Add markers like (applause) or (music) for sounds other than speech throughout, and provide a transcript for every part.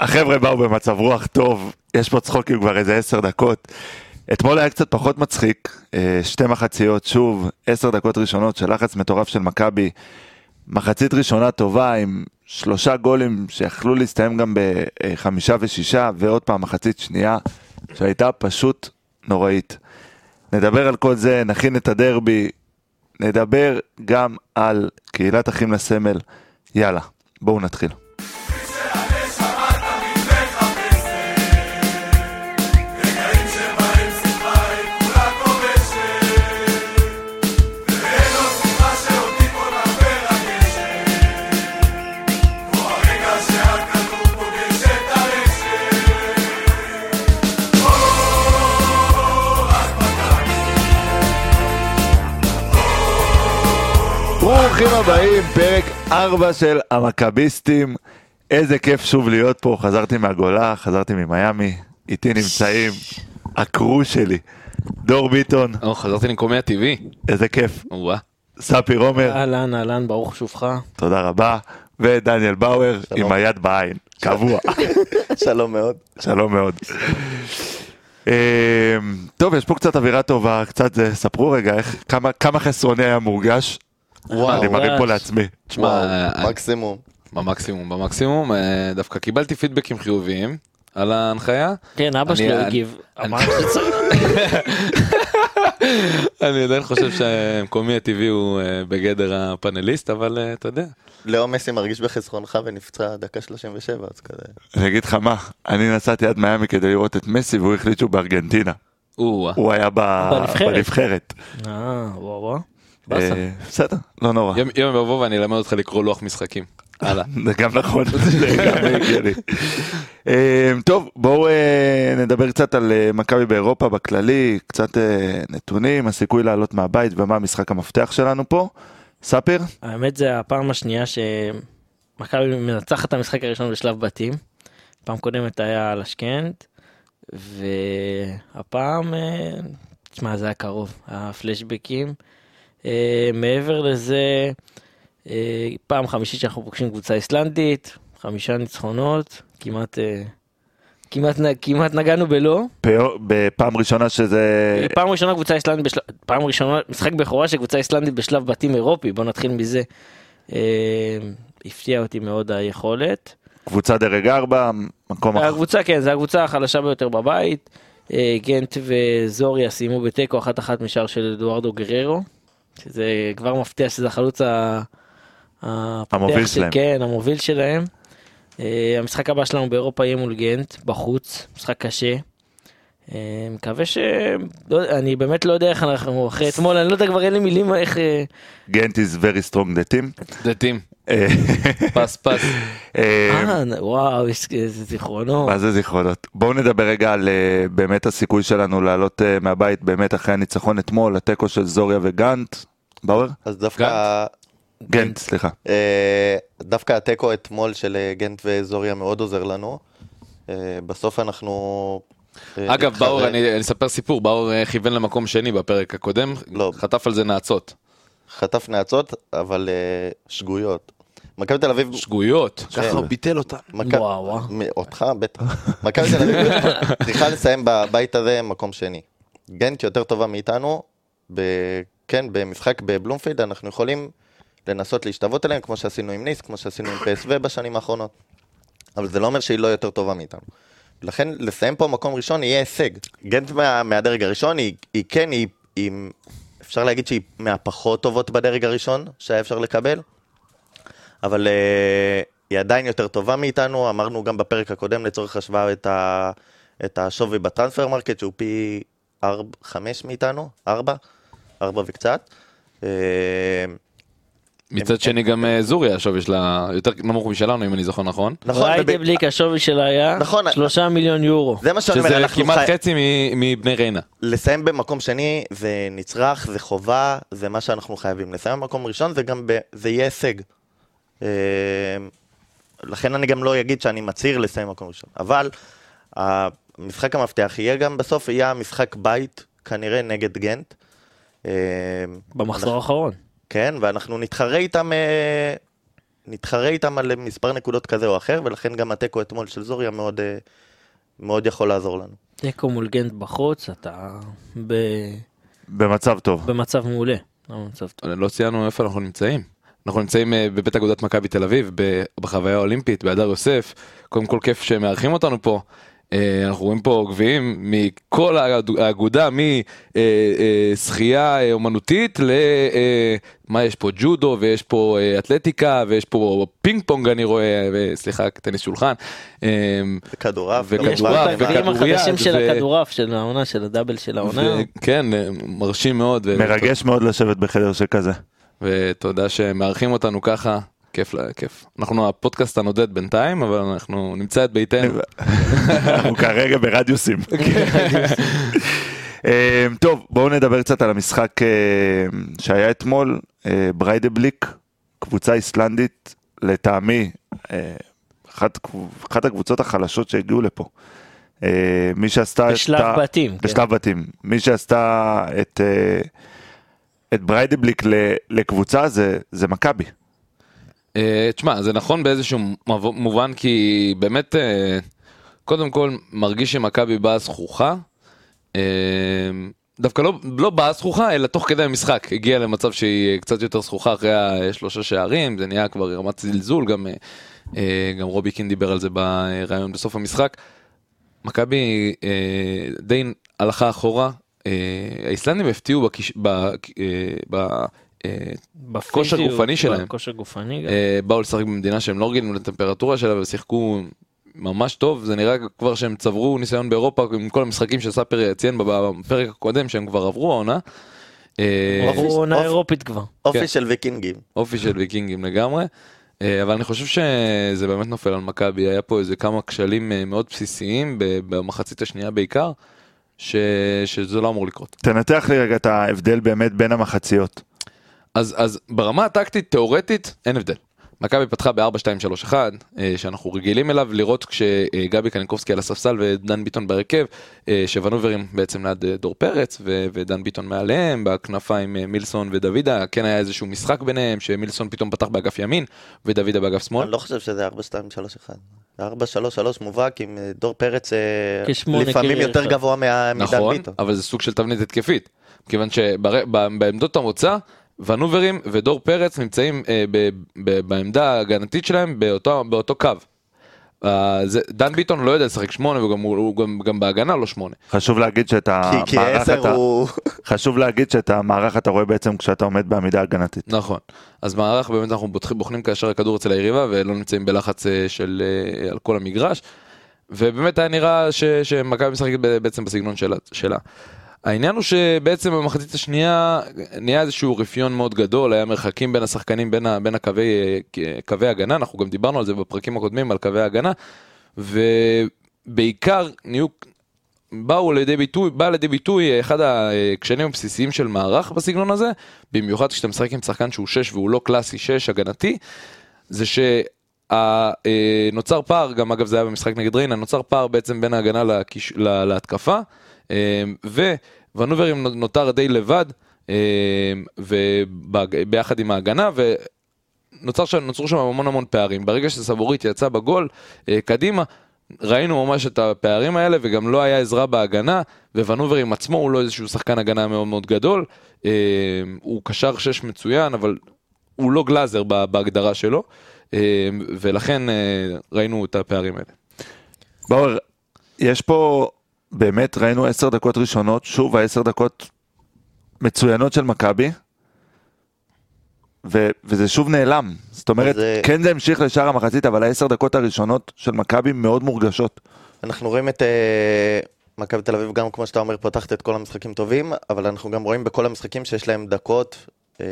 החבר'ה באו במצב רוח טוב, יש פה צחוקים כבר איזה עשר דקות. אתמול היה קצת פחות מצחיק, אה, שתי מחציות, שוב, עשר דקות ראשונות של לחץ מטורף של מכבי. מחצית ראשונה טובה עם שלושה גולים שיכלו להסתיים גם בחמישה ושישה, ועוד פעם מחצית שנייה שהייתה פשוט נוראית. נדבר על כל זה, נכין את הדרבי, נדבר גם על קהילת אחים לסמל. יאללה, בואו נתחיל. ברוכים הבאים, פרק 4 של המכביסטים. איזה כיף שוב להיות פה, חזרתי מהגולה, חזרתי ממיאמי, איתי נמצאים הקרו שלי, דור ביטון, או, חזרתי למקומי הטבעי. איזה כיף, וואה. ספיר עומר, אהלן, אהלן, ברוך שובך. תודה רבה, ודניאל באואר עם היד בעין, קבוע, (laughs) שלום מאוד. שלום מאוד. אה, טוב, יש פה קצת אווירה טובה, קצת זה, ספרו רגע איך, כמה, כמה חסרוני היה מורגש. וואו, אני מרים פה. לעצמי. תשמע, וואו, אה, מקסימום. במקסימום, במקסימום, אה, דווקא קיבלתי פידבקים חיוביים על ההנחיה. כן, אבא שלי אני- הגיב. אני- אמר שצריך. (laughs) אני עדיין חושב שמקומי הטבעי הוא אה, בגדר הפאנליסט, אבל אה, אתה יודע. לאו מסי מרגיש בחסרונך ונפצע דקה 37, אז כזה. אני אגיד לך מה, אני נסעתי עד מיאמי כדי לראות את מסי והוא החליט שהוא בארגנטינה. הוא היה בנבחרת. אה, בסדר, לא נורא. יום יום יבוא ואני אלמד אותך לקרוא לוח משחקים. הלאה. (laughs) זה גם נכון, (laughs) זה גם הגיוני. אה, טוב, בואו אה, נדבר קצת על מכבי באירופה בכללי, קצת נתונים, הסיכוי לעלות מהבית ומה המשחק המפתח שלנו פה. ספיר? האמת זה הפעם השנייה שמכבי מנצחת את המשחק הראשון בשלב בתים. פעם קודמת היה על השכנט, והפעם, תשמע זה היה קרוב, היה פלשבקים. אה, מעבר לזה, אה, פעם חמישית שאנחנו פוגשים קבוצה איסלנדית, חמישה ניצחונות, כמעט, אה, כמעט, כמעט נגענו בלא. בפעם ראשונה שזה... פעם ראשונה קבוצה איסלנדית בשלב, פעם ראשונה משחק בכורה של קבוצה איסלנדית בשלב בתים אירופי בוא נתחיל מזה. אה, הפתיע אותי מאוד היכולת. קבוצה דרג 4, מקום אחר. הקבוצה כן זה הקבוצה החלשה ביותר בבית. אה, גנט וזוריה סיימו בתיקו אחת אחת משער של אדוארדו גררו. שזה כבר מפתיע שזה החלוץ ה- המוביל של- שלהם. כן המוביל שלהם. אה, המשחק הבא שלנו באירופה יהיה מול גנט בחוץ משחק קשה. אה, מקווה ש... לא, אני באמת לא יודע איך אנחנו אחרי אתמול אני לא יודע כבר אין לי מילים איך אה, גנט is very strong the team. דתים. אה, פס פס. אה, וואו איזה זיכרונות. מה זה זיכרונות? בואו נדבר רגע על באמת הסיכוי שלנו לעלות מהבית באמת אחרי הניצחון אתמול, התיקו של זוריה וגנט. באואר? אז דווקא, גנט, סליחה. אה, דווקא התיקו אתמול של אה, גנט וזוריה מאוד עוזר לנו. אה, בסוף אנחנו... אה, אגב, באור, אני אני אספר סיפור, באור כיוון למקום שני בפרק הקודם, לא. חטף על זה נאצות. חטף נאצות, אבל שגויות. מכבי תל אביב... שגויות. כן. ככה הוא ביטל אותה. וואו, אותך בטח. מכבי תל אביב צריכה לסיים בבית הזה מקום שני. גנט יותר טובה מאיתנו, ב... כן, במשחק בבלומפילד אנחנו יכולים לנסות להשתוות אליהם, כמו שעשינו עם ניס, כמו שעשינו עם פסו בשנים האחרונות. אבל זה לא אומר שהיא לא יותר טובה מאיתנו. לכן לסיים פה מקום ראשון יהיה הישג. גנט מה, מהדרג הראשון, היא, היא כן, היא, היא, אפשר להגיד שהיא מהפחות טובות בדרג הראשון שהיה אפשר לקבל, אבל אה, היא עדיין יותר טובה מאיתנו, אמרנו גם בפרק הקודם לצורך השוואה את, ה, את השווי ב Transfermarkt שהוא פי 5 מאיתנו, 4, 4 וקצת. אה, מצד שני גם אה, זוריה השווי שלה יותר נמוך משלנו אם אני זוכר נכון. נכון, ריידה וב- בליק השווי שלה היה נכון. שלושה מיליון יורו. זה מה שאני אומר, שזה אנחנו כמעט. חצי מ- מבני ריינה. לסיים במקום שני זה נצרך, זה חובה, זה מה שאנחנו חייבים. לסיים במקום ראשון זה גם, ב... זה יהיה הישג. אה, לכן אני גם לא אגיד שאני מצהיר לסיים במקום ראשון. אבל המשחק המפתח יהיה גם בסוף, יהיה המשחק בית, כנראה נגד גנט. אה, במחזור האחרון. כן, ואנחנו נתחרה איתם אה, נתחרה איתם על מספר נקודות כזה או אחר, ולכן גם התיקו אתמול של זוריה מאוד, אה, מאוד יכול לעזור לנו. תיקו מול גנט בחוץ, אתה ב... במצב טוב. במצב מעולה. במצב טוב. לא ציינו איפה אנחנו נמצאים. אנחנו נמצאים אה, בבית אגודת מכבי תל אביב, בחוויה האולימפית, בהדר יוסף. קודם כל כיף שמארחים אותנו פה. אה, אנחנו רואים פה גביעים מכל האג- האגודה, משחייה אה, אומנותית ל... אה, מה יש פה? ג'ודו, ויש פה אה, אתלטיקה, ויש פה פינג פונג אני רואה, וסליחה, טניס שולחן. אה, וכדורעף. וכדורעף, גם יש פה את וכדורעף, הגביעים וכדוריד, החדשים של הכדורעף של העונה, של הדאבל של העונה. כן, אה, מרשים מאוד. מרגש מאוד לשבת בחדר שכזה. ותודה שמארחים אותנו ככה, כיף, לה- כיף. אנחנו הפודקאסט הנודד בינתיים, אבל אנחנו נמצא את ביתנו. (laughs) הוא כרגע ברדיוסים. (laughs) אה, טוב, בואו נדבר קצת על המשחק אה, שהיה אתמול, אה, בריידבליק, קבוצה איסלנדית, לטעמי, אה, אחת אחת הקבוצות החלשות שהגיעו לפה. מי שעשתה את בשלב בתים, כן. בשלב בתים. מי שעשתה את, את בריידבליק לקבוצה זה, זה מכבי. אה, תשמע, זה נכון באיזשהו מוב- מובן, כי באמת, אה, קודם כל, מרגיש שמכבי באה זכוכה. אה, דווקא לא, לא באה זכוכה, אלא תוך כדי המשחק. הגיעה למצב שהיא קצת יותר זכוכה אחרי השלושה שערים, זה נהיה כבר רמת זלזול, גם, גם רובי קין דיבר על זה בריאיון בסוף המשחק. מכבי די הלכה אחורה, האיסלנדים הפתיעו בקיש, ב, כושר בפיזיות, גופני שלהם. בכושר גופני גם. אה, באו לשחק במדינה שהם לא רגילים לטמפרטורה שלה ושיחקו ממש טוב זה נראה כבר שהם צברו ניסיון באירופה עם כל המשחקים שסאפר ציין בפרק הקודם שהם כבר עברו העונה. אה, עברו עונה אירופית כבר. אופי כן. של ויקינגים. אופי של ויקינגים לגמרי. אה, אבל אני חושב שזה באמת נופל על מכבי היה פה איזה כמה כשלים אה, מאוד בסיסיים במחצית השנייה בעיקר. ש... שזה לא אמור לקרות. תנתח לי רגע את ההבדל באמת בין המחציות. אז, אז ברמה הטקטית, תאורטית, אין הבדל. מכבי פתחה ב-4-2-3-1, אה, שאנחנו רגילים אליו לראות כשגבי קניקובסקי על הספסל ודן ביטון בהרכב, אה, שוונוברים בעצם ליד אה, דור פרץ ו- ודן ביטון מעליהם, בכנפיים מילסון ודוידה, כן היה איזשהו משחק ביניהם, שמילסון פתאום פתח באגף ימין ודוידה באגף שמאל. אני לא חושב שזה 4, 2, 3, 1. זה 4, 3, 3 מובהק עם דור פרץ לפעמים קרייר יותר אחד. גבוה מדן נכון, ביטון. אבל זה סוג של תבנית התקפית. כיוון שבעמדות המוצא, ונוברים ודור פרץ נמצאים אה, ב, ב, בעמדה ההגנתית שלהם באותו, באותו קו. אה, זה, דן ביטון לא יודע לשחק שמונה וגם הוא, הוא גם, גם בהגנה לא שמונה. חשוב להגיד שאת כי 10 אתה, הוא... (laughs) חשוב להגיד שאת המערך אתה רואה בעצם כשאתה עומד בעמידה הגנתית. נכון. אז מערך באמת אנחנו בוחנים, בוחנים כאשר הכדור אצל היריבה ולא נמצאים בלחץ אה, של אה, על כל המגרש. ובאמת היה נראה שמכבי משחקת בעצם בסגנון שלה, שלה. העניין הוא שבעצם במחצית השנייה נהיה איזשהו רפיון מאוד גדול, היה מרחקים בין השחקנים, בין, ה, בין הקווי, אה, קווי הגנה, אנחנו גם דיברנו על זה בפרקים הקודמים, על קווי הגנה, ובעיקר נהיו, באו לידי ביטוי, בא לידי ביטוי אחד הכשלים הבסיסיים של מערך בסגנון הזה, במיוחד כשאתה משחק עם שחקן שהוא 6 והוא לא קלאסי 6 הגנתי, זה שנוצר פער, גם אגב זה היה במשחק נגד ריינה, נוצר פער בעצם בין ההגנה לקיש, לה, להתקפה, אה, וונוברים נותר די לבד, אה, וביחד עם ההגנה, ונוצר שם, נוצרו שם המון המון פערים. ברגע שסבורית יצא בגול אה, קדימה, ראינו ממש את הפערים האלה, וגם לא היה עזרה בהגנה, וונוברים עצמו הוא לא איזשהו שחקן הגנה מאוד מאוד גדול, אה, הוא קשר שש מצוין, אבל הוא לא גלאזר בהגדרה שלו, אה, ולכן אה, ראינו את הפערים האלה. באואר, יש פה, באמת ראינו עשר דקות ראשונות, שוב העשר דקות מצוינות של מכבי, ו- וזה שוב נעלם. זאת אומרת, אז, אה, כן זה המשיך לשאר המחצית, אבל העשר דקות הראשונות של מכבי מאוד מורגשות. אנחנו רואים את אה, מכבי תל אביב, גם כמו שאתה אומר, פותחת את כל המשחקים טובים, אבל אנחנו גם רואים בכל המשחקים שיש להם דקות, אה,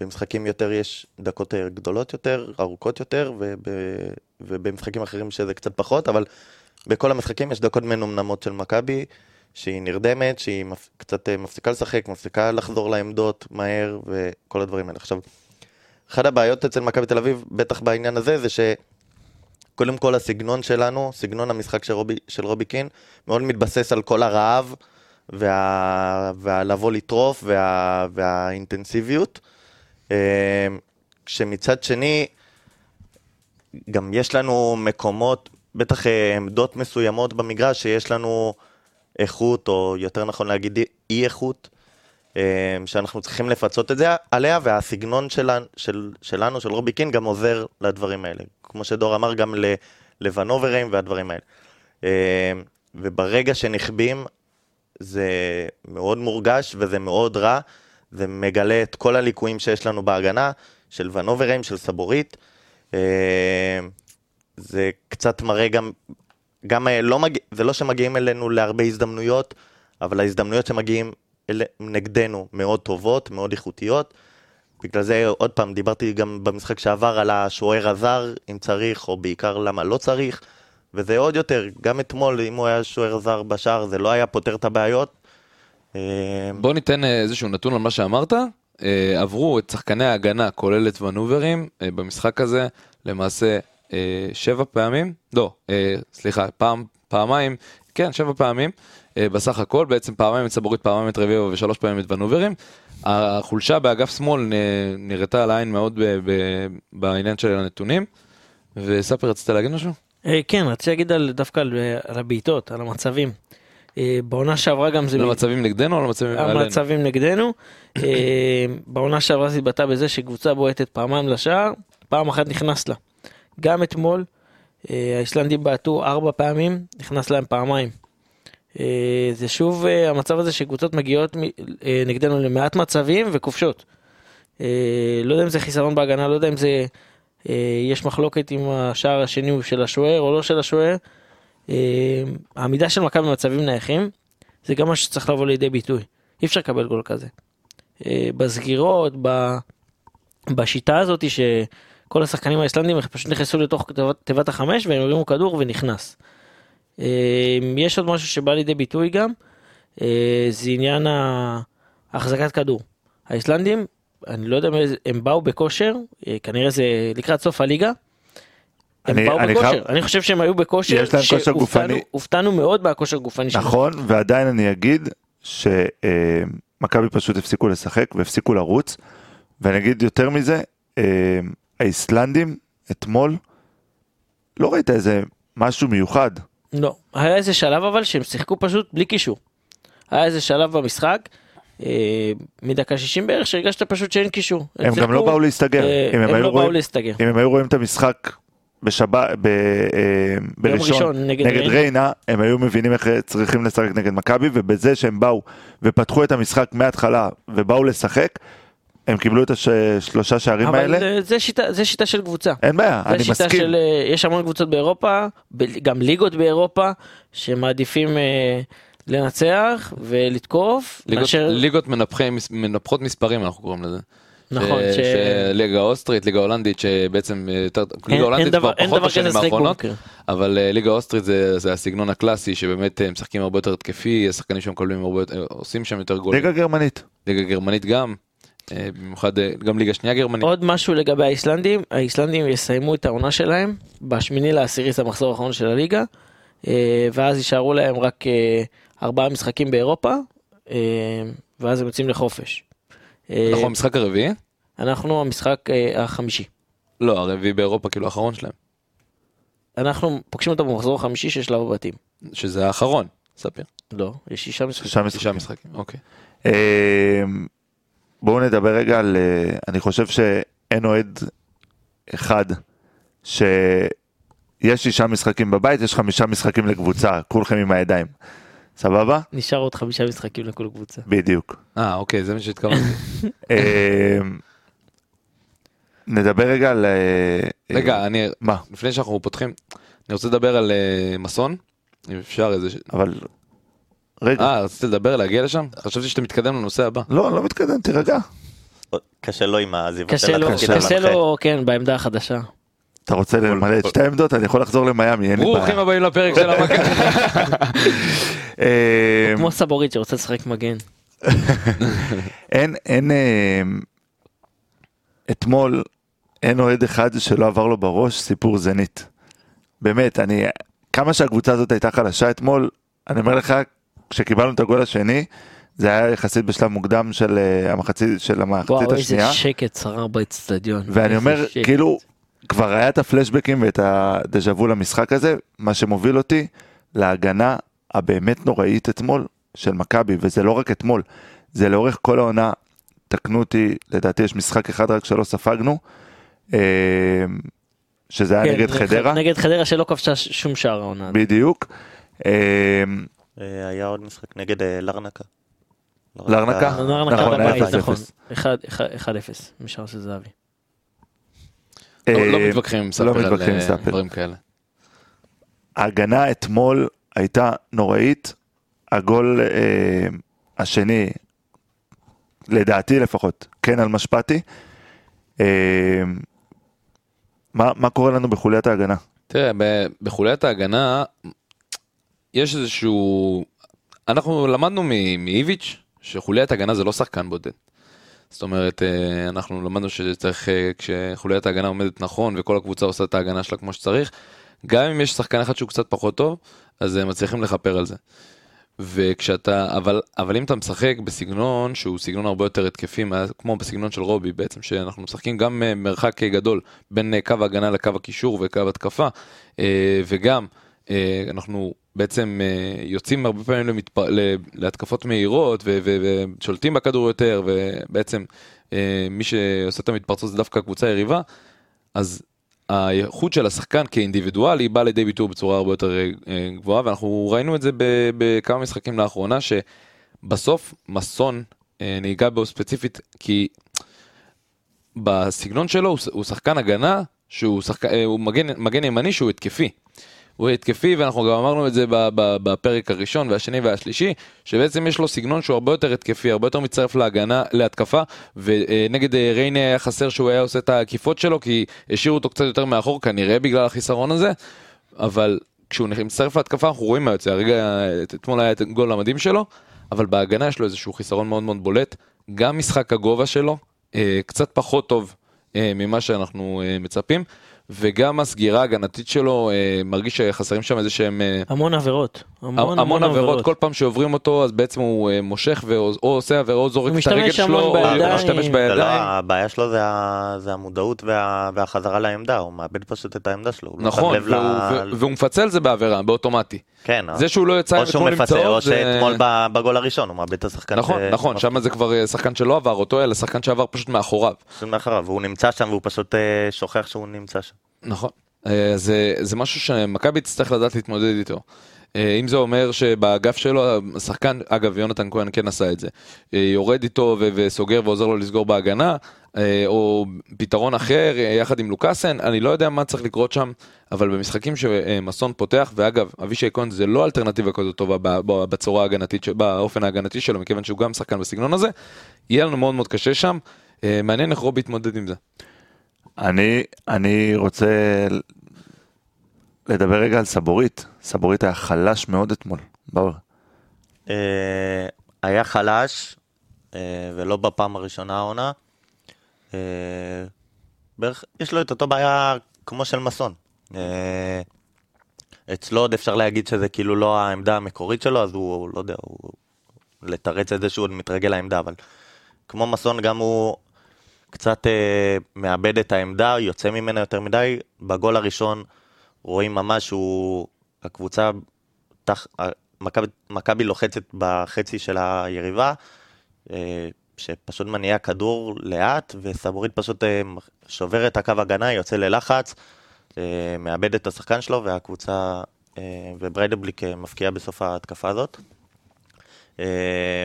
במשחקים יותר יש דקות גדולות יותר, ארוכות יותר, וב, ובמשחקים אחרים שזה קצת פחות, אבל בכל המשחקים יש דקות מנומנמות של מכבי, שהיא נרדמת, שהיא מפ... קצת אה, מפסיקה לשחק, מפסיקה לחזור לעמדות מהר, וכל הדברים האלה. עכשיו, אחת הבעיות אצל מכבי תל אביב, בטח בעניין הזה, זה ש... קודם כל הסגנון שלנו, סגנון המשחק של רובי, של רובי קין, מאוד מתבסס על כל הרעב וה, והלבוא לטרוף וה, והאינטנסיביות. אה, כשמצד שני, גם יש לנו מקומות, בטח אה, עמדות מסוימות במגרש, שיש לנו איכות, או יותר נכון להגיד אי איכות, אה, שאנחנו צריכים לפצות את זה עליה, והסגנון שלנו, של, שלנו, של רובי קין, גם עוזר לדברים האלה. כמו שדור אמר, גם ל- לוונוברים והדברים האלה. אה, וברגע שנכבים, זה מאוד מורגש וזה מאוד רע, זה מגלה את כל הליקויים שיש לנו בהגנה, של ונוברים, של סבורית. זה קצת מראה גם, גם לא מגיע, זה לא שמגיעים אלינו להרבה הזדמנויות, אבל ההזדמנויות שמגיעים אל, נגדנו מאוד טובות, מאוד איכותיות. בגלל זה, עוד פעם, דיברתי גם במשחק שעבר על השוער הזר, אם צריך, או בעיקר למה לא צריך, וזה עוד יותר, גם אתמול, אם הוא היה שוער זר בשער, זה לא היה פותר את הבעיות. אה, בוא ניתן אה, איזשהו נתון על מה שאמרת. אה, עברו את שחקני ההגנה, כולל את ונוברים, במשחק הזה, למעשה שבע פעמים, לא, אה, סליחה, פעם, פעמיים, כן, שבע פעמים, אה, בסך הכל, בעצם פעמיים את סבורית, פעמיים את רביבו ושלוש פעמים את ונוברים. החולשה באגף שמאל נראתה על העין מאוד בעניין של הנתונים. וספר, רצית להגיד משהו? אה, כן, רציתי להגיד על, דווקא על, על הבעיטות, על המצבים. אה, בעונה שעברה גם זה... למצבים נגדנו או למצבים עלינו? המצבים נגדנו. אה, בעונה שעברה זה התבטא בזה שקבוצה בועטת פעמיים לשער, פעם אחת נכנס לה. גם אתמול, אה, האיסלנדים בעטו ארבע פעמים, נכנס להם פעמיים. אה, זה שוב אה, המצב הזה שקבוצות מגיעות נגדנו למעט מצבים וכובשות. לא יודע אם זה חיסרון בהגנה, לא יודע אם זה... יש מחלוקת אם השער השני הוא של השוער או לא של השוער. העמידה של מכבי במצבים נייחים זה גם מה שצריך לבוא לידי ביטוי. אי אפשר לקבל גול כזה. בסגירות. בשיטה הזאת שכל השחקנים האיסלנדים פשוט נכנסו לתוך תיבת, החמש והם הרימו כדור ונכנס. אה, יש עוד משהו שבא לידי ביטוי גם, אה, זה עניין החזקת כדור. האיסלנדים, אני לא יודע אם הם באו בכושר, אה, כנראה זה לקראת סוף הליגה. הם אני- באו אני בכושר, חייב- אני חושב שהם היו בכושר, יש להם כושר גופני. הופתענו מאוד מהכושר הגופני שלהם. נכון, ועדיין אני אגיד שמכבי פשוט הפסיקו לשחק והפסיקו לרוץ, ואני אגיד יותר מזה, האיסלנדים אתמול, לא ראית איזה משהו מיוחד. לא, היה איזה שלב אבל שהם שיחקו פשוט בלי קישור. היה איזה שלב במשחק, אה, מדקה 60 בערך, שהרגשת פשוט שאין קישור. הם גם שיחקו, לא באו להסתגר. אה, הם הם היו לא באו רואים- להסתגר. אם הם היו רואים את המשחק בשבת, ב, אה, בראשון, ראשון נגד נגד ריינה. ריינה, הם היו מבינים איך צריכים לשחק נגד מכבי, ובזה שהם באו ופתחו את המשחק מההתחלה ובאו לשחק, הם קיבלו את השלושה שערים אבל האלה. אה, זה שיטה, זה שיטה של קבוצה. אין בעיה, זה אני מסכים. של, אה, יש המון קבוצות באירופה, גם ליגות באירופה, שמעדיפים אה, לנצח ולתקוף, ליגות, מאשר, ליגות מנפחי, מנפחות מספרים אנחנו קוראים לזה. נכון, ש... ש- ליגה אוסטרית, ליגה הולנדית שבעצם אה, יותר, ליגה הולנדית כבר פחות בשנים האחרונות. אבל ליגה אוסטרית זה, זה הסגנון הקלאסי שבאמת משחקים הרבה יותר התקפי, השחקנים שם מקבלים הרבה יותר, עושים שם יותר גולים. ליגה גרמנית. ליגה גרמנית גם, במיוחד אה, גם ליגה שנייה גרמנית. עוד משהו לגבי האיסלנדים, האיסלנדים יסיימו את העונה שלהם בשמיני לעשירי זה המחזור האחרון של הליגה, אה, ואז יישארו להם רק אה, ארבעה משחקים באירופה, אה, ואז הם יוצאים לחופש. אה, אנחנו המשחק הרביעי? אנחנו המשחק אה, החמישי. לא, הרביעי באירופה כאילו האחרון שלהם, אנחנו פוגשים אותם במחזור החמישי של שלב הבתים. שזה האחרון, ספיר. לא, יש שישה משחקים. שישה. משחקים, אוקיי. בואו נדבר רגע על, אה, אני חושב שאין אוהד אחד שיש שישה משחקים בבית, יש חמישה משחקים לקבוצה, כולכם עם הידיים. סבבה? נשאר עוד חמישה משחקים לכל קבוצה. בדיוק. אה, אוקיי, זה מה שהתכוונתי. אה, נדבר רגע על... אה, רגע, אני, מה? לפני שאנחנו פותחים, אני רוצה לדבר על מסון, אם אפשר איזה... אבל... רגע. אה, רצית לדבר, להגיע לשם? חשבתי שאתה מתקדם לנושא הבא. לא, אני לא מתקדם, תירגע. קשה לו עם העזיבה קשה של לו, התפקיד קשה. לו, כן, בעמדה החדשה. אתה רוצה למלא את שתי העמדות? אני יכול לחזור למיאמי, אין לי ברוכים בעיה. הבאים לפרק של המכבי. (laughs) אה, כמו סבורית שרוצה לשחק מגן. (laughs) אין, אין, אה, אתמול אין אוהד אחד שלא עבר לו בראש סיפור זנית. באמת, אני, כמה שהקבוצה הזאת הייתה חלשה אתמול, אני אומר לך, כשקיבלנו את הגול השני, זה היה יחסית בשלב מוקדם של אה, המחצית, של המחצית וואו, איזה השנייה, שקט שרר באצטדיון. ואני איזה אומר, שקט. כאילו, כבר היה את הפלשבקים ואת הדז'ה וו למשחק הזה, מה שמוביל אותי להגנה הבאמת נוראית אתמול של מכבי, וזה לא רק אתמול, זה לאורך כל העונה, תקנו אותי, לדעתי יש משחק אחד רק שלא ספגנו, אה, שזה היה כן, נגד חדרה, נגד חדרה שלא כבשה שום שער העונה. בדיוק. אה, היה עוד משחק נגד אה, לרנקה. לרנקה? נוער נקה נכון, בבית, 0-0. נכון. 1-0 משער של זהבי. לא מתווכחים עם לא סאפר על אה. דברים כאלה. ההגנה אתמול הייתה נוראית, הגול השני, לדעתי לפחות, כן על משפטי. מה, מה קורה לנו בחוליית ההגנה? תראה, בחוליית ההגנה, יש איזשהו... אנחנו למדנו מאיביץ' שחוליית הגנה זה לא שחקן בודד. זאת אומרת, אה, אנחנו למדנו שצריך, אה, כשחוליית ההגנה עומדת נכון וכל הקבוצה עושה את ההגנה שלה כמו שצריך, גם אם יש שחקן אחד שהוא קצת פחות טוב, אז הם מצליחים לכפר על זה. וכשאתה, אבל, אבל אם אתה משחק בסגנון שהוא סגנון הרבה יותר התקפי, כמו בסגנון של רובי בעצם, שאנחנו משחקים גם אה, מרחק גדול בין אה, קו ההגנה לקו הקישור וקו התקפה, אה, וגם אה, אנחנו בעצם אה, יוצאים הרבה פעמים למתפ... להתקפות מהירות ו- ו- ושולטים בכדור יותר, ובעצם אה, מי שעושה את המתפרצות זה דווקא הקבוצה היריבה, אז האיכות של השחקן כאינדיבידואלי בא לידי ביטוי בצורה הרבה יותר אה, גבוהה ואנחנו ראינו את זה בכמה משחקים לאחרונה שבסוף מסון אה, נהיגה בו ספציפית כי בסגנון שלו הוא, שחקן הגנה שהוא שחק... אה, הוא מגן, מגן ימני שהוא התקפי. הוא התקפי ואנחנו גם אמרנו את זה בפרק הראשון והשני והשלישי שבעצם יש לו סגנון שהוא הרבה יותר התקפי הרבה יותר מצטרף להגנה להתקפה ונגד אה, ריינה היה חסר שהוא היה עושה את העקיפות שלו כי השאירו אותו קצת יותר מאחור כנראה בגלל החיסרון הזה אבל כשהוא מצטרף להתקפה אנחנו רואים מה יוצא. הרגע אתמול היה את הגול המדהים שלו אבל בהגנה יש לו איזשהו חיסרון מאוד מאוד בולט. גם משחק הגובה שלו אה, קצת פחות טוב אה, ממה שאנחנו אה, מצפים וגם הסגירה ההגנתית שלו אה, מרגיש שחסרים שם איזה שהם אה, המון עבירות. המון המון עבירות כל פעם שעוברים אותו אז בעצם הוא אה, מושך ואו או עושה עבירה או זורק את הרגל שלו המון או בידיים. משתמש זה לא, בידיים. הבעיה שלו זה ה- זה המודעות וה- והחזרה לעמדה, הוא מאבד פשוט את העמדה שלו. לא נכון והוא- ל- ו- והוא מפצל זה בעבירה באוטומטי כן, זה שהוא לא יצא עם או שהוא אתמול מפצה, או זה- שאתמול ב- בגול הראשון הוא מאבד את השחקן. נכון ש- נכון שם זה כבר אה, שחקן שלא עבר אותו אלא שחקן שעבר פשוט מאחוריו פשוט מאחוריו, והוא נמצא שם והוא פשוט אה, שוכח שהוא נמצא שם. נכון. אה, זה, זה משהו שמכבי תצטרך לדעת להתמודד איתו. אה, אם זה אומר שבאגף שלו השחקן, אגב יונתן כהן כן עשה את זה, אה, יורד איתו ו- וסוגר ועוזר לו לסגור בהגנה, או פתרון אחר יחד עם לוקאסן, אני לא יודע מה צריך לקרות שם, אבל במשחקים שמסון פותח, ואגב, אבישי כהן זה לא אלטרנטיבה כזאת טובה בצורה ההגנתית, באופן ההגנתי שלו, מכיוון שהוא גם שחקן בסגנון הזה, יהיה לנו מאוד מאוד קשה שם, מעניין איך רובי יתמודד עם זה. אני, אני רוצה לדבר רגע על סבורית. סבורית היה חלש מאוד אתמול. באואר. אה, היה חלש, אה, ולא בפעם הראשונה העונה. אה, בערך, יש לו את אותו בעיה כמו של מסון. אצלו עוד אפשר להגיד שזה כאילו לא העמדה המקורית שלו, אז הוא, לא יודע, הוא לתרץ את זה שהוא עוד מתרגל לעמדה, אבל כמו מסון גם הוא קצת אה, מאבד את העמדה, יוצא ממנה יותר מדי. בגול הראשון רואים ממש שהוא, הקבוצה, תח, מכבי- מכבי לוחצת בחצי של היריבה, אה, שפשוט מניעה כדור לאט, וסבורית פשוט אה, שובר את הקו הגנה, יוצא ללחץ, אה, מאבד את השחקן שלו, והקבוצה, אה, ובריידבליק אה, מפקיע בסוף ההתקפה הזאת. אה,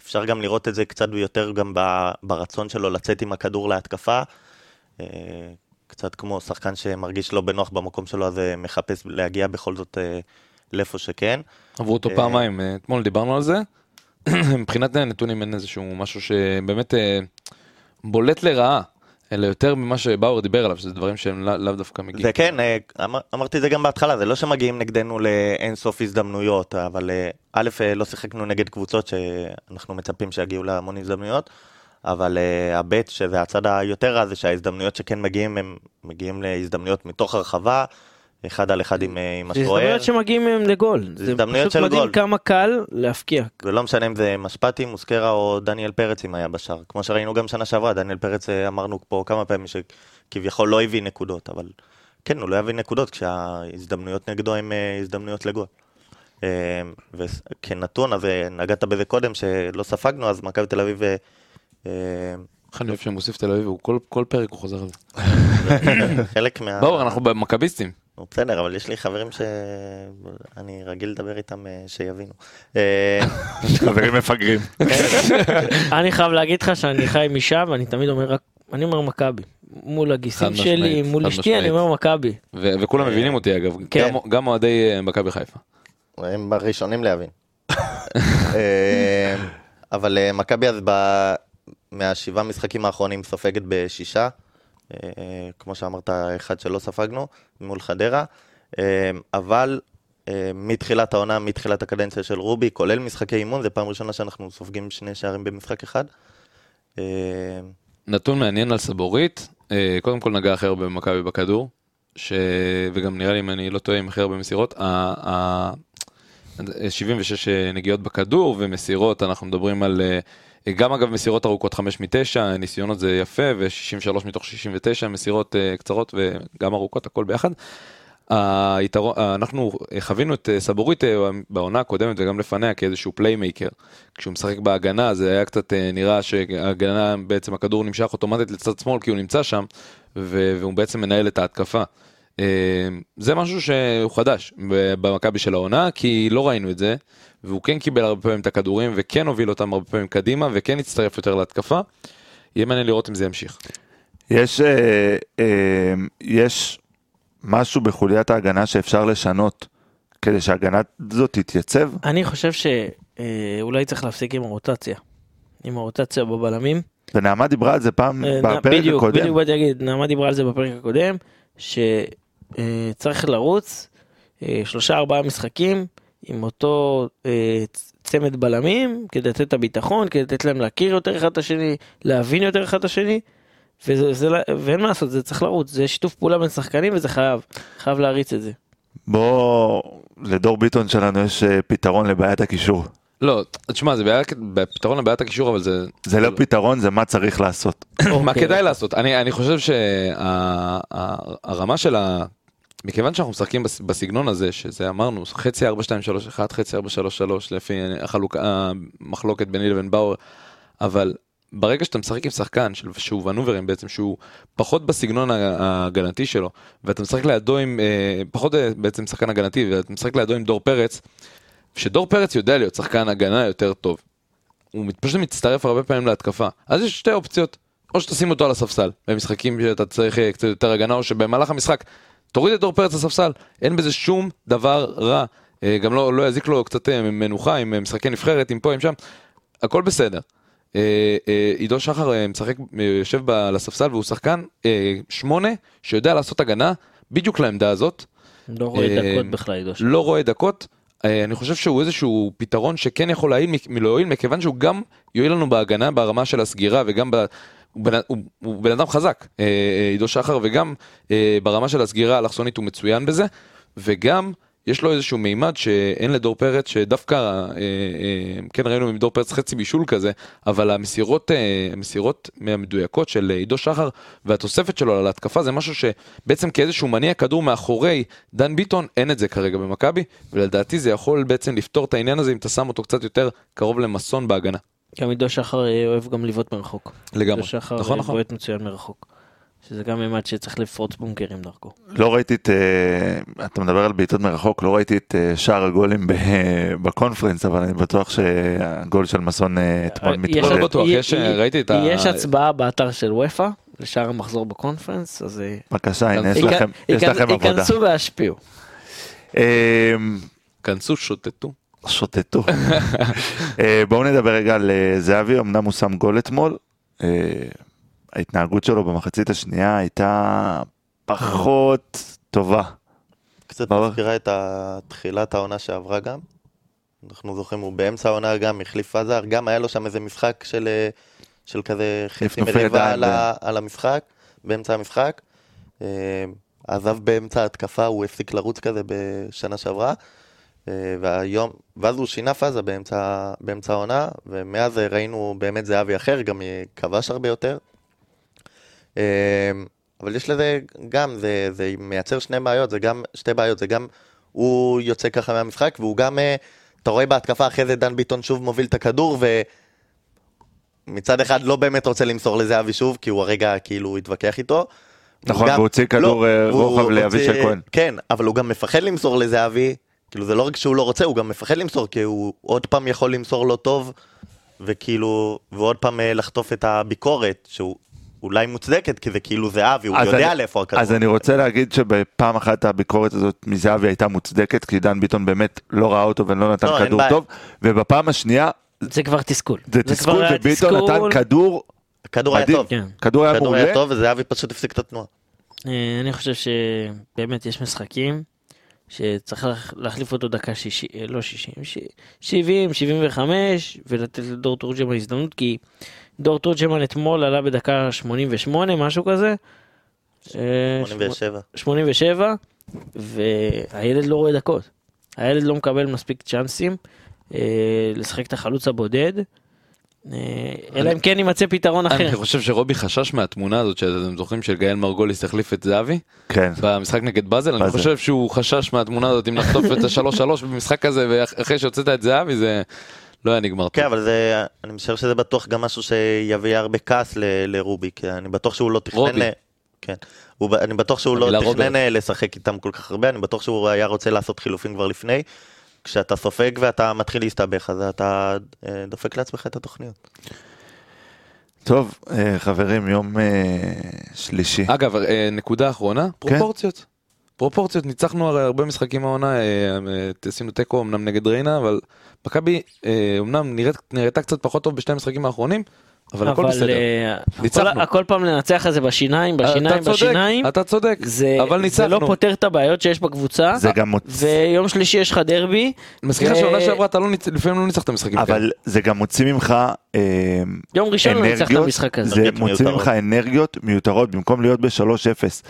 אפשר גם לראות את זה קצת יותר גם ברצון שלו לצאת עם הכדור להתקפה. אה, קצת כמו שחקן שמרגיש לא בנוח במקום שלו, אז אה, מחפש להגיע בכל זאת אה, לאיפה שכן. עברו אותו פעמיים, אתמול דיברנו על זה. (clears throat) מבחינת הנתונים אין איזשהו משהו שבאמת בולט לרעה, אלא יותר ממה שבאואר דיבר עליו, שזה דברים שהם לא- לאו דווקא מגיעים. זה כן, אה, אמר, אמרתי את זה גם בהתחלה, זה לא שמגיעים נגדנו לאין סוף הזדמנויות, אבל אה, א', אה, לא שיחקנו נגד קבוצות שאנחנו מצפים שיגיעו להמון הזדמנויות, אבל הב', שזה הצד היותר רע, זה שההזדמנויות שכן מגיעים, הם מגיעים להזדמנויות מתוך הרחבה, אחד על אחד עם, אה, עם זה השוער, הזדמנויות שמגיעים מהם לגול. זה הזדמנויות פשוט של מדהים גול. כמה קל להפקיע. ולא משנה אם זה משפטי, מוסקרה או דניאל פרץ אם היה בשער. כמו שראינו גם שנה שעברה, דניאל פרץ אה, אמרנו פה כמה פעמים כביכול לא הביא נקודות, אבל כן, הוא לא יביא נקודות כשההזדמנויות נגדו הן אה, הזדמנויות לגול. אה, וכנתון, אז אה, נגעת בזה קודם, שלא ספגנו, אז מכבי תל אביב... אה, אה, איך אני אוהב שמוסיף תל אביב, כל- כל פרק הוא חוזר על זה. חלק מה... בואו, אנחנו במכביסטים. נו, בסדר, אבל יש לי חברים שאני רגיל לדבר איתם אה, שיבינו. אה, חברים מפגרים. (laughs) אני חייב להגיד לך שאני חי משם ואני תמיד אומר רק, אני אומר מכבי. מול הגיסים שלי, מול אשתי, אני. אומר מכבי. וכולם מבינים אותי אגב, כן. גם- גם אוהדי אה, מכבי חיפה. הם הראשונים להבין. אה, אבל אה, מכבי אז מהשבעה משחקים האחרונים סופגת בשישה. אה, כמו שאמרת, אחד שלא ספגנו, מול חדרה. אה, אבל אה, מתחילת העונה, מתחילת הקדנציה של רובי, כולל משחקי אימון, זו פעם ראשונה שאנחנו סופגים שני שערים במשחק אחד. נתון מעניין על סבורית, קודם כל נגע הכי הרבה במכבי בכדור, ש... וגם נראה לי אם אני לא טועה עם הכי הרבה מסירות, ה... ה... 76 נגיעות בכדור ומסירות, אנחנו מדברים על, גם אגב מסירות ארוכות 5 מ-9, ניסיונות זה יפה, ו-63 מתוך 69 מסירות אה, קצרות וגם ארוכות, הכל ביחד. היתרון, אנחנו חווינו את אה, סבורית אה, בעונה הקודמת וגם לפניה כאיזשהו playmaker. כשהוא משחק בהגנה זה היה קצת אה, נראה שההגנה בעצם הכדור נמשך אוטומטית לצד שמאל כי הוא נמצא שם ו- והוא בעצם מנהל את ההתקפה. אה, זה משהו שהוא חדש במכבי של העונה כי לא ראינו את זה והוא כן קיבל הרבה פעמים את הכדורים וכן הוביל אותם הרבה פעמים קדימה וכן הצטרף יותר להתקפה. יהיה מעניין לראות אם זה ימשיך. יש, אה, אה, יש משהו בחוליית ההגנה שאפשר לשנות כדי שההגנה הזאת תתייצב? אני חושב שאולי צריך להפסיק עם הרוטציה. עם הרוטציה בבלמים. ונעמה דיברה על זה פעם אה, בפרק בדיוק, הקודם. בדיוק באתי להגיד, נעמה דיברה על זה בפרק הקודם, שצריך לרוץ אה, שלושה ארבעה משחקים עם אותו אה, צמד בלמים כדי לתת את הביטחון, כדי לתת להם להכיר יותר אחד את השני, להבין יותר אחד את השני. וזה, זה, לא- ואין מה לעשות, זה צריך לרוץ, זה שיתוף פעולה בין שחקנים וזה חייב, חייב להריץ את זה. בוא, לדור ביטון שלנו יש אה, פתרון לבעיית הקישור. לא, תשמע זה בעיה, פתרון לבעיית הקישור אבל זה זה לא פתרון, זה מה צריך לעשות. מה אוקיי. כדאי לעשות? אני, אני חושב שהרמה של. מכיוון שאנחנו משחקים בס- בסגנון הזה, שזה אמרנו, חצי 4, 2, 3, 1, חצי 4, 3, 3, לפי החלוקה, המחלוקת ביני לבין באואר, אבל ברגע שאתה משחק עם שחקן של- שהוא ונוברים בעצם, שהוא פחות בסגנון ההגנתי שלו, ואתה משחק לידו עם, אה, פחות אה, בעצם שחקן הגנתי, ואתה משחק לידו עם דור פרץ, שדור פרץ יודע להיות שחקן הגנה יותר טוב. הוא פשוט מצטרף הרבה פעמים להתקפה. אז יש שתי אופציות, או שתשים אותו על הספסל, במשחקים שאתה צריך אה, קצת יותר הגנה, או שבמהלך המשחק תוריד את דור פרץ לספסל, אין בזה שום דבר רע. אה, גם לא, לא יזיק לו קצת אה, מנוחה עם אה, משחקי נבחרת, עם פה, עם שם, הכל בסדר. עידו שחר משחק, יושב על הספסל והוא שחקן שמונה שיודע לעשות הגנה בדיוק לעמדה הזאת. לא רואה אה, דקות בכלל, עידו. לא רואה דקות. אני חושב שהוא איזשהו פתרון שכן יכול להועיל מלהועיל מכיוון שהוא גם יועיל לנו בהגנה ברמה של הסגירה וגם ב... הוא בן, אדם חזק, אה, אה, עידו שחר, וגם אה, ברמה של הסגירה האלכסונית הוא מצוין בזה, וגם יש לו איזשהו מימד שאין לדור פרץ, שדווקא, אה, אה, כן ראינו עם דור פרץ חצי בישול כזה, אבל המסירות, אה, המסירות המדויקות של עידו שחר והתוספת שלו על ההתקפה זה משהו שבעצם כאיזשהו מניע כדור מאחורי דן ביטון, אין את זה כרגע במכבי, ולדעתי זה יכול בעצם לפתור את העניין הזה אם אתה שם אותו קצת יותר קרוב למסון בהגנה. גם עידו שחר אה, אוהב גם לבעוט מרחוק. לגמרי. עידו שחר נכון, אה, נכון. בועט מצוין מרחוק. שזה גם ממד שצריך לפרוץ בונקרים דרכו. לא ראיתי את, אה, אתה מדבר על בעיטות מרחוק, לא ראיתי את שער הגולים ב- (laughs) בקונפרנס, אבל אני בטוח שהגול של מסון אתמול יש- מתמודד. לא בטוח, יש, ראיתי את ה- יש הצבעה באתר של וופא לשער המחזור בקונפרנס, אז בבקשה, הנה, יש לכם, יש ייכנ- לכם עבודה. ייכנסו וישפיעו. אה, כנסו, שוטטו. שוטטו. אה, בואו נדבר רגע על אה, זהבי, אמנם הוא שם גול אתמול. אה, ההתנהגות שלו במחצית השנייה הייתה פחות טובה. קצת. מזכירה את תחילת העונה שעברה גם. אנחנו זוכרים, הוא באמצע העונה גם החליף עזר, גם היה לו שם איזה משחק של, של כזה חצי מריבה על, ה- על המשחק, באמצע המשחק. עזב באמצע ההתקפה, הוא הפסיק לרוץ כזה בשנה שעברה. אה, והיום, ואז הוא שינה פאזה באמצע, באמצע העונה, ומאז ראינו באמת זהבי אחר, גם כבש הרבה יותר. אה, אבל יש לזה גם, זה, זה מייצר שני בעיות, זה גם, שתי בעיות, זה גם, הוא יוצא ככה מהמשחק, והוא גם, אה, אתה רואה בהתקפה אחרי זה דן ביטון שוב מוביל את הכדור, ומצד אחד לא באמת רוצה למסור לזהבי שוב, כי הוא הרגע כאילו התווכח איתו. נכון, והוא הוציא כדור, לא, רוחב לאבישי כהן. כן, אבל הוא גם מפחד למסור לזהבי, כאילו זה לא רק שהוא לא רוצה, הוא גם מפחד למסור, כי הוא עוד פעם יכול למסור לא טוב, וכאילו, ועוד פעם אה, לחטוף את הביקורת, שהוא אולי מוצדקת, כי זה כאילו זהבי, הוא יודע אני- לאיפה הכדור. אז אני רוצה להגיד שבפעם אחת הביקורת הזאת מזהבי הייתה מוצדקת, כי דן ביטון באמת לא ראה אותו ולא נתן לא, כדור בעיה. טוב, ובפעם השנייה זה כבר תסכול. זה תסכול, כבר היה וביטון נתן תסכול. כדור הכדור היה. טוב. כן. כדור היה מעולה. היה טוב, וזהבי פשוט הפסיק את התנועה. אה, אני חושב שבאמת יש משחקים שצריך להח- להחליף אותו דקה 60, אה, לא 60, ש- 70, 75 ולתת לדור תורג'מן הזדמנות כי דור תורג'מן אתמול עלה בדקה 88 משהו כזה. אה, 87. 87 והילד לא רואה דקות. הילד לא מקבל מספיק צ'אנסים אה, לשחק את החלוץ הבודד. אה, אלא אם כן יימצא פתרון אחר. אני חושב שרובי חשש מהתמונה הזאת שאתם זוכרים של גאל מרגוליס החליף את זהבי כן. במשחק נגד באזל, אני. חושב שהוא חשש מהתמונה הזאת אם לחטוף את השלוש שלוש במשחק הזה ואחרי שהוצאת את זהבי זה לא היה נגמר כן. אבל זה, אני משער שזה בטוח גם משהו שיביא הרבה כעס לרובי, כי אני בטוח שהוא לא תכנן... כן. אני בטוח שהוא לא תכנן. אה, לשחק איתם כל כך הרבה, אני בטוח שהוא היה רוצה לעשות חילופים כבר לפני. כשאתה סופג ואתה מתחיל להסתבך, אז אתה אה, דופק לעצמך את התוכניות. טוב, אה, חברים, יום אה, שלישי. אגב, נקודה אחרונה, כן. פרופורציות. פרופורציות, ניצחנו הרי הרבה משחקים העונה, עשינו תיקו אמנם נגד ריינה, אבל מכבי אמנם נראית, נראתה קצת פחות טוב בשני המשחקים האחרונים, אבל הכל בסדר. אה, ניצחנו. הכל פעם לנצח את זה בשיניים, בשיניים, בשיניים. אתה צודק, זה, אבל זה ניצחנו. לא פותר את הבעיות שיש בקבוצה. זה גם. ויום שלישי יש לך דרבי. מזכיר לך ו- שעונה שעברה אתה לא. לפעמים לא ניצחת משחקים כאלה. אבל זה גם מוציא ממך אה, יום ראשון לא ניצח את אנרגיות, המשחק הזה. זה אנרגיות מוציא. ממך אנרגיות מיותרות במקום להיות ב-3-0.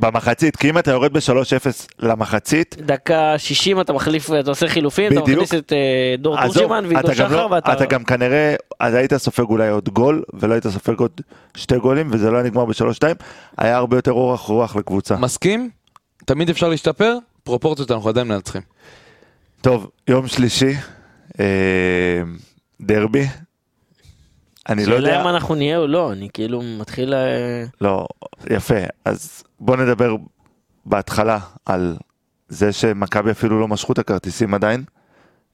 במחצית, כי אם אתה יורד ב-3-0 למחצית, דקה 60 אתה מחליף, אתה עושה חילופים, אתה. מכניס את אה, דור תורג'מן ועידו אתה גם שחר לא, ואתה... אתה גם כנראה, אז היית סופג אולי עוד גול, ולא היית סופג עוד שתי גולים, וזה לא היה נגמר ב-3-2, היה הרבה יותר אורך רוח לקבוצה. מסכים? תמיד אפשר להשתפר, פרופורציות אנחנו עדיין מנצחים. טוב, יום שלישי, אה, דרבי. אני לא יודע, שאלה אם אנחנו נהיה או לא, אני כאילו מתחיל... אה, לא, יפה, אז בוא נדבר בהתחלה על זה שמכבי אפילו לא משכו את הכרטיסים עדיין.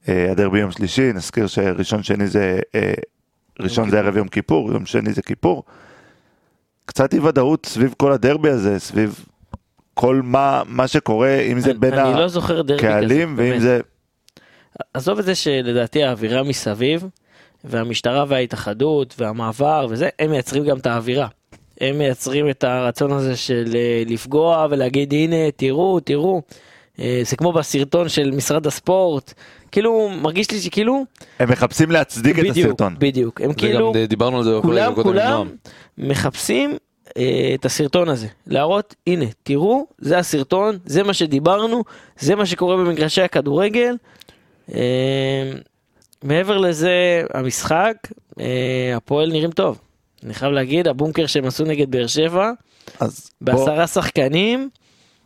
אה, הדרבי יום שלישי, נזכיר שראשון שני זה, אה, ראשון זה ערב יום כיפור, יום שני זה כיפור. קצת אי ודאות סביב כל הדרבי הזה, סביב כל מה, מה שקורה, אם זה אני- בין אני לא כזה. הקהלים, ואם באמת. זה... עזוב את זה שלדעתי האווירה מסביב, והמשטרה וההתאחדות והמעבר וזה, הם מייצרים גם את האווירה. הם מייצרים את הרצון הזה של אה, לפגוע ולהגיד הנה תראו תראו. אה, זה כמו בסרטון של משרד הספורט, כאילו מרגיש לי שכאילו, הם מחפשים להצדיק את בדיוק, הסרטון. בדיוק, הם וגם כאילו, דיברנו על זה כולם כולם נועם. מחפשים אה, את הסרטון הזה, להראות הנה תראו זה הסרטון, זה מה שדיברנו, זה מה שקורה במגרשי הכדורגל. אה, מעבר לזה המשחק, אה, הפועל נראים טוב. אני חייב להגיד הבונקר שהם עשו נגד באר שבע, אז בוא, בעשרה שחקנים,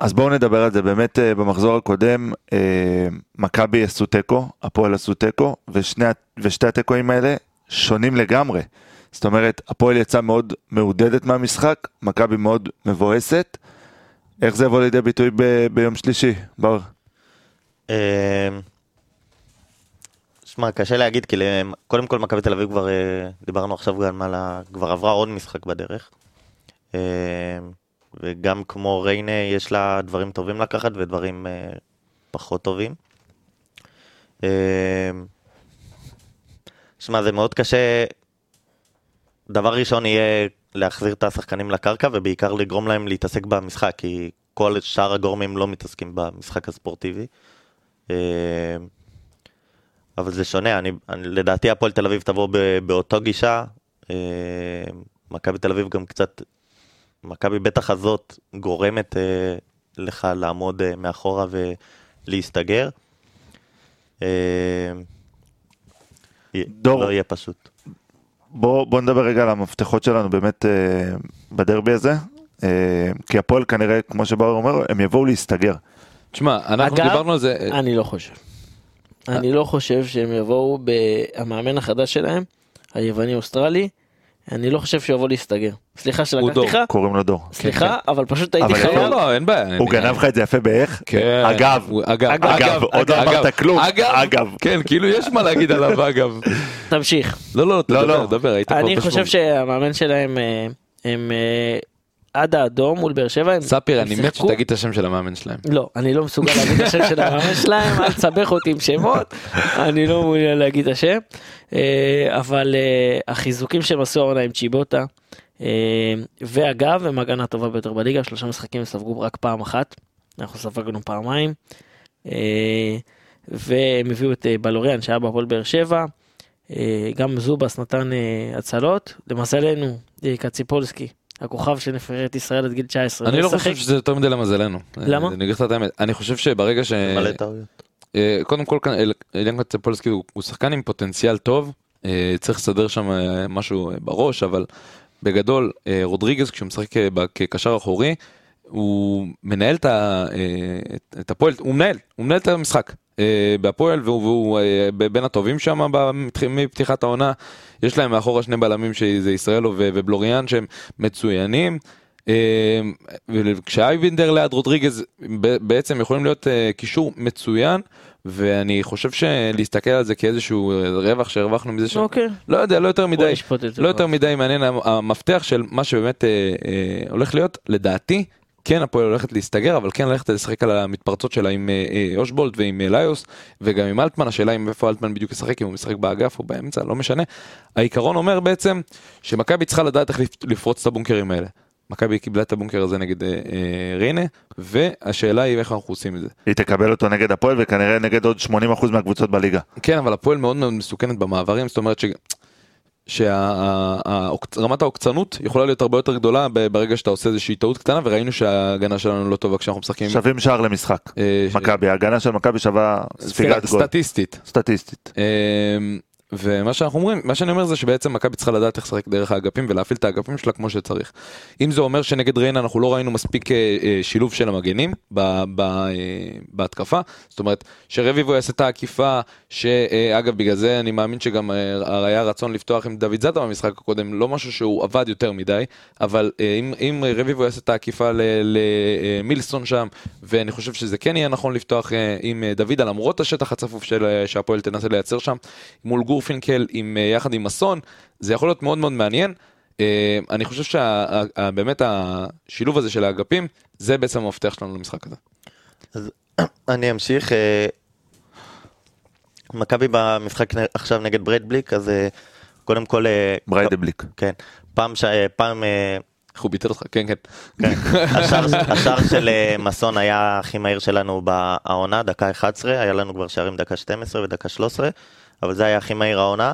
אז בואו נדבר על זה באמת אה, במחזור הקודם אה, מכבי עשו תיקו, הפועל עשו תיקו ושתי התיקואים האלה שונים לגמרי. זאת אומרת הפועל יצאה מאוד מעודדת מהמשחק, מכבי מאוד מבואסת. איך זה יבוא לידי ביטוי ב, ביום שלישי? בר? אה, שמע, קשה להגיד, כי קודם כל מכבי תל אביב כבר, אה, דיברנו עכשיו גם על ה... כבר עברה עוד משחק בדרך. אה, וגם כמו ריינה, יש לה דברים טובים לקחת ודברים אה, פחות טובים. שמע, זה מאוד קשה. דבר ראשון יהיה להחזיר את השחקנים לקרקע, ובעיקר לגרום להם להתעסק במשחק, כי כל שאר הגורמים לא מתעסקים במשחק הספורטיבי. אבל זה שונה, אני, אני, לדעתי הפועל תל אביב תבוא ב, באותו גישה. אה, מכבי תל אביב גם קצת, מכבי בטח הזאת גורמת אה, לך לעמוד אה, מאחורה ולהסתגר. אה, דור. לא יהיה פשוט. בואו בוא נדבר רגע על המפתחות שלנו באמת אה, בדרבי הזה. אה, כי הפועל כנראה, כמו שבאור אומר, הם יבואו להסתגר. תשמע, אנחנו אגב, דיברנו על זה, אה, אני לא חושב. אני לא חושב שהם יבואו, ב- המאמן החדש שלהם, היווני אוסטרלי, אני לא חושב שהוא יבוא להסתגר. סליחה שלקחתי דור. לך, קוראים לו דור. סליחה, אבל פשוט הייתי אבל לא, חייב. לא, אין בעיה. הוא אני- גנב לך את זה יפה באיך? כן. אגב, אגב, אגב, עוד לא אגב, אמרת כלום. אגב, אגב. כן, כאילו יש מה להגיד עליו (laughs) אגב. תמשיך. לא, לא, לא, תדבר, לא. דבר, היית פה אני. חושב שהמאמן שלהם, אה, הם אה, עד האדום מול באר שבע, ספיר, אני מת שתגיד את השם של המאמן שלהם. לא, אני לא מסוגל להגיד את השם של המאמן שלהם, אל תסבך אותי עם שמות, אני לא מעוניין להגיד את השם. אה, אבל אה, החיזוקים שהם עשו העונה עם צ'יבוטה, אה, ואגב, הם הגנה הטובה ביותר בליגה, שלושה משחקים ספגו רק פעם אחת, אנחנו ספגנו פעמיים. והם הביאו את בלוריאן שהיה בהפועל באר שבע, גם זובס נתן הצלות, למזלנו, קציפולסקי, הכוכב של נבחרת ישראל עד גיל 19. אני לא. חושב שזה יותר מדי למזלנו. למה? אני אגיד לך את האמת. אני חושב שברגע ש... מלא טעויות. אה, קודם כל אליאן קצפולסקי הוא שחקן עם פוטנציאל טוב, אה, צריך לסדר שם אה, משהו בראש, אבל בגדול רודריגז כשהוא משחק כקשר אחורי, הוא מנהל את ה- את- את הפועל, הוא מנהל, הוא מנהל את המשחק. בהפועל והוא, בין הטובים שם מפתיחת העונה. יש להם מאחורה שני בלמים שזה ישראלו ובלוריאן שהם מצוינים. אה, כשאייבינדר ליד רודריגז ב- בעצם יכולים להיות אה, קישור מצוין ואני חושב שלהסתכל על זה כאיזשהו רווח שהרווחנו מזה ש... אוקיי. לא יודע לא יותר מדי לא. יותר מדי מעניין המ- המפתח של מה שבאמת אה, הולך להיות לדעתי כן הפועל הולכת להסתגר אבל כן ללכת לשחק על המתפרצות שלה עם אה, אה, אושבולט ועם אה, ליוס וגם עם אלטמן השאלה אם איפה אלטמן בדיוק ישחק אם הוא משחק באגף או באמצע לא משנה. העיקרון אומר בעצם שמכבי צריכה לדעת איך לפ- לפרוץ את הבונקרים האלה. מכבי קיבלה את הבונקר הזה נגד אה, אה, ריינה והשאלה היא איך אנחנו עושים את זה. היא תקבל אותו נגד הפועל וכנראה נגד עוד 80% מהקבוצות בליגה. כן אבל הפועל מאוד מאוד מסוכנת במעברים זאת אומרת ש... שרמת העוקצנות יכולה להיות הרבה יותר גדולה ברגע שאתה עושה איזושהי טעות קטנה וראינו שההגנה שלנו לא טובה כשאנחנו משחקים. שווים שער למשחק. אה, מכבי, ההגנה של מכבי שווה ספיגת גול. סטטיסטית. סטטיסטית. ומה שאנחנו אומרים, מה שאני אומר זה שבעצם מכבי צריכה לדעת איך לשחק דרך האגפים ולהפעיל את האגפים שלה כמו שצריך. אם זה אומר שנגד ריינה אנחנו לא ראינו מספיק אה, אה, שילוב של המגנים ב- ב- אה, בהתקפה, זאת אומרת שרביבו יעשה את העקיפה, שאגב בגלל זה אני מאמין שגם היה רצון לפתוח עם דוד זאדה במשחק הקודם, לא משהו שהוא עבד יותר מדי, אבל אם, אם רביבו יעשה את העקיפה למילסון שם, ואני חושב שזה כן יהיה נכון לפתוח עם דוידה למרות השטח הצפוף שהפועל תנסה לייצר שם, מול גורפינקל עם, אה, יחד עם אסון, זה יכול להיות מאוד מאוד מעניין. אה, אני חושב שבאמת השילוב הזה של האגפים, זה בעצם המפתח שלנו למשחק הזה. אז (clears throat) אני אמשיך. אה, מכבי במשחק עכשיו נגד בריידבליק, אז קודם כל... בריידבליק. כן. פעם, ש... פעם איך הוא ביטל אותך? כן, כן. כן. (laughs) השער, של מסון היה הכי מהיר שלנו בעונה, דקה 11, היה לנו כבר שערים דקה 12 ודקה 13, אבל זה היה הכי מהיר העונה.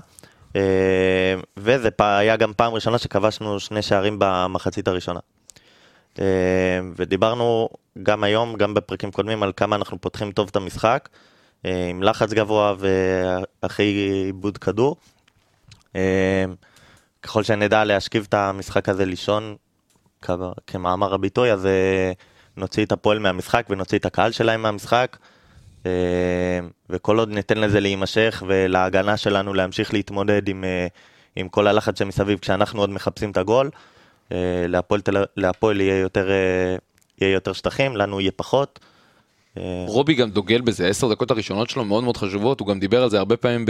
אה, וזה היה גם פעם ראשונה שכבשנו שני שערים במחצית הראשונה. אה, ודיברנו גם היום, גם בפרקים קודמים, על כמה אנחנו פותחים טוב את המשחק, אה, עם לחץ גבוה ואחרי עיבוד כדור. ככל שנדע להשכיב את המשחק הזה לישון, כמאמר הביטוי, אז נוציא את הפועל מהמשחק ונוציא את הקהל שלהם מהמשחק. אה, וכל עוד ניתן לזה להימשך ולהגנה שלנו להמשיך להתמודד עם, אה, עם כל הלחץ שמסביב כשאנחנו עוד מחפשים את הגול, אה, להפועל, להפועל יהיה, יותר, יהיה יותר שטחים, לנו יהיה פחות. רובי גם דוגל בזה, עשר דקות הראשונות שלו מאוד מאוד חשובות, הוא גם דיבר על זה הרבה פעמים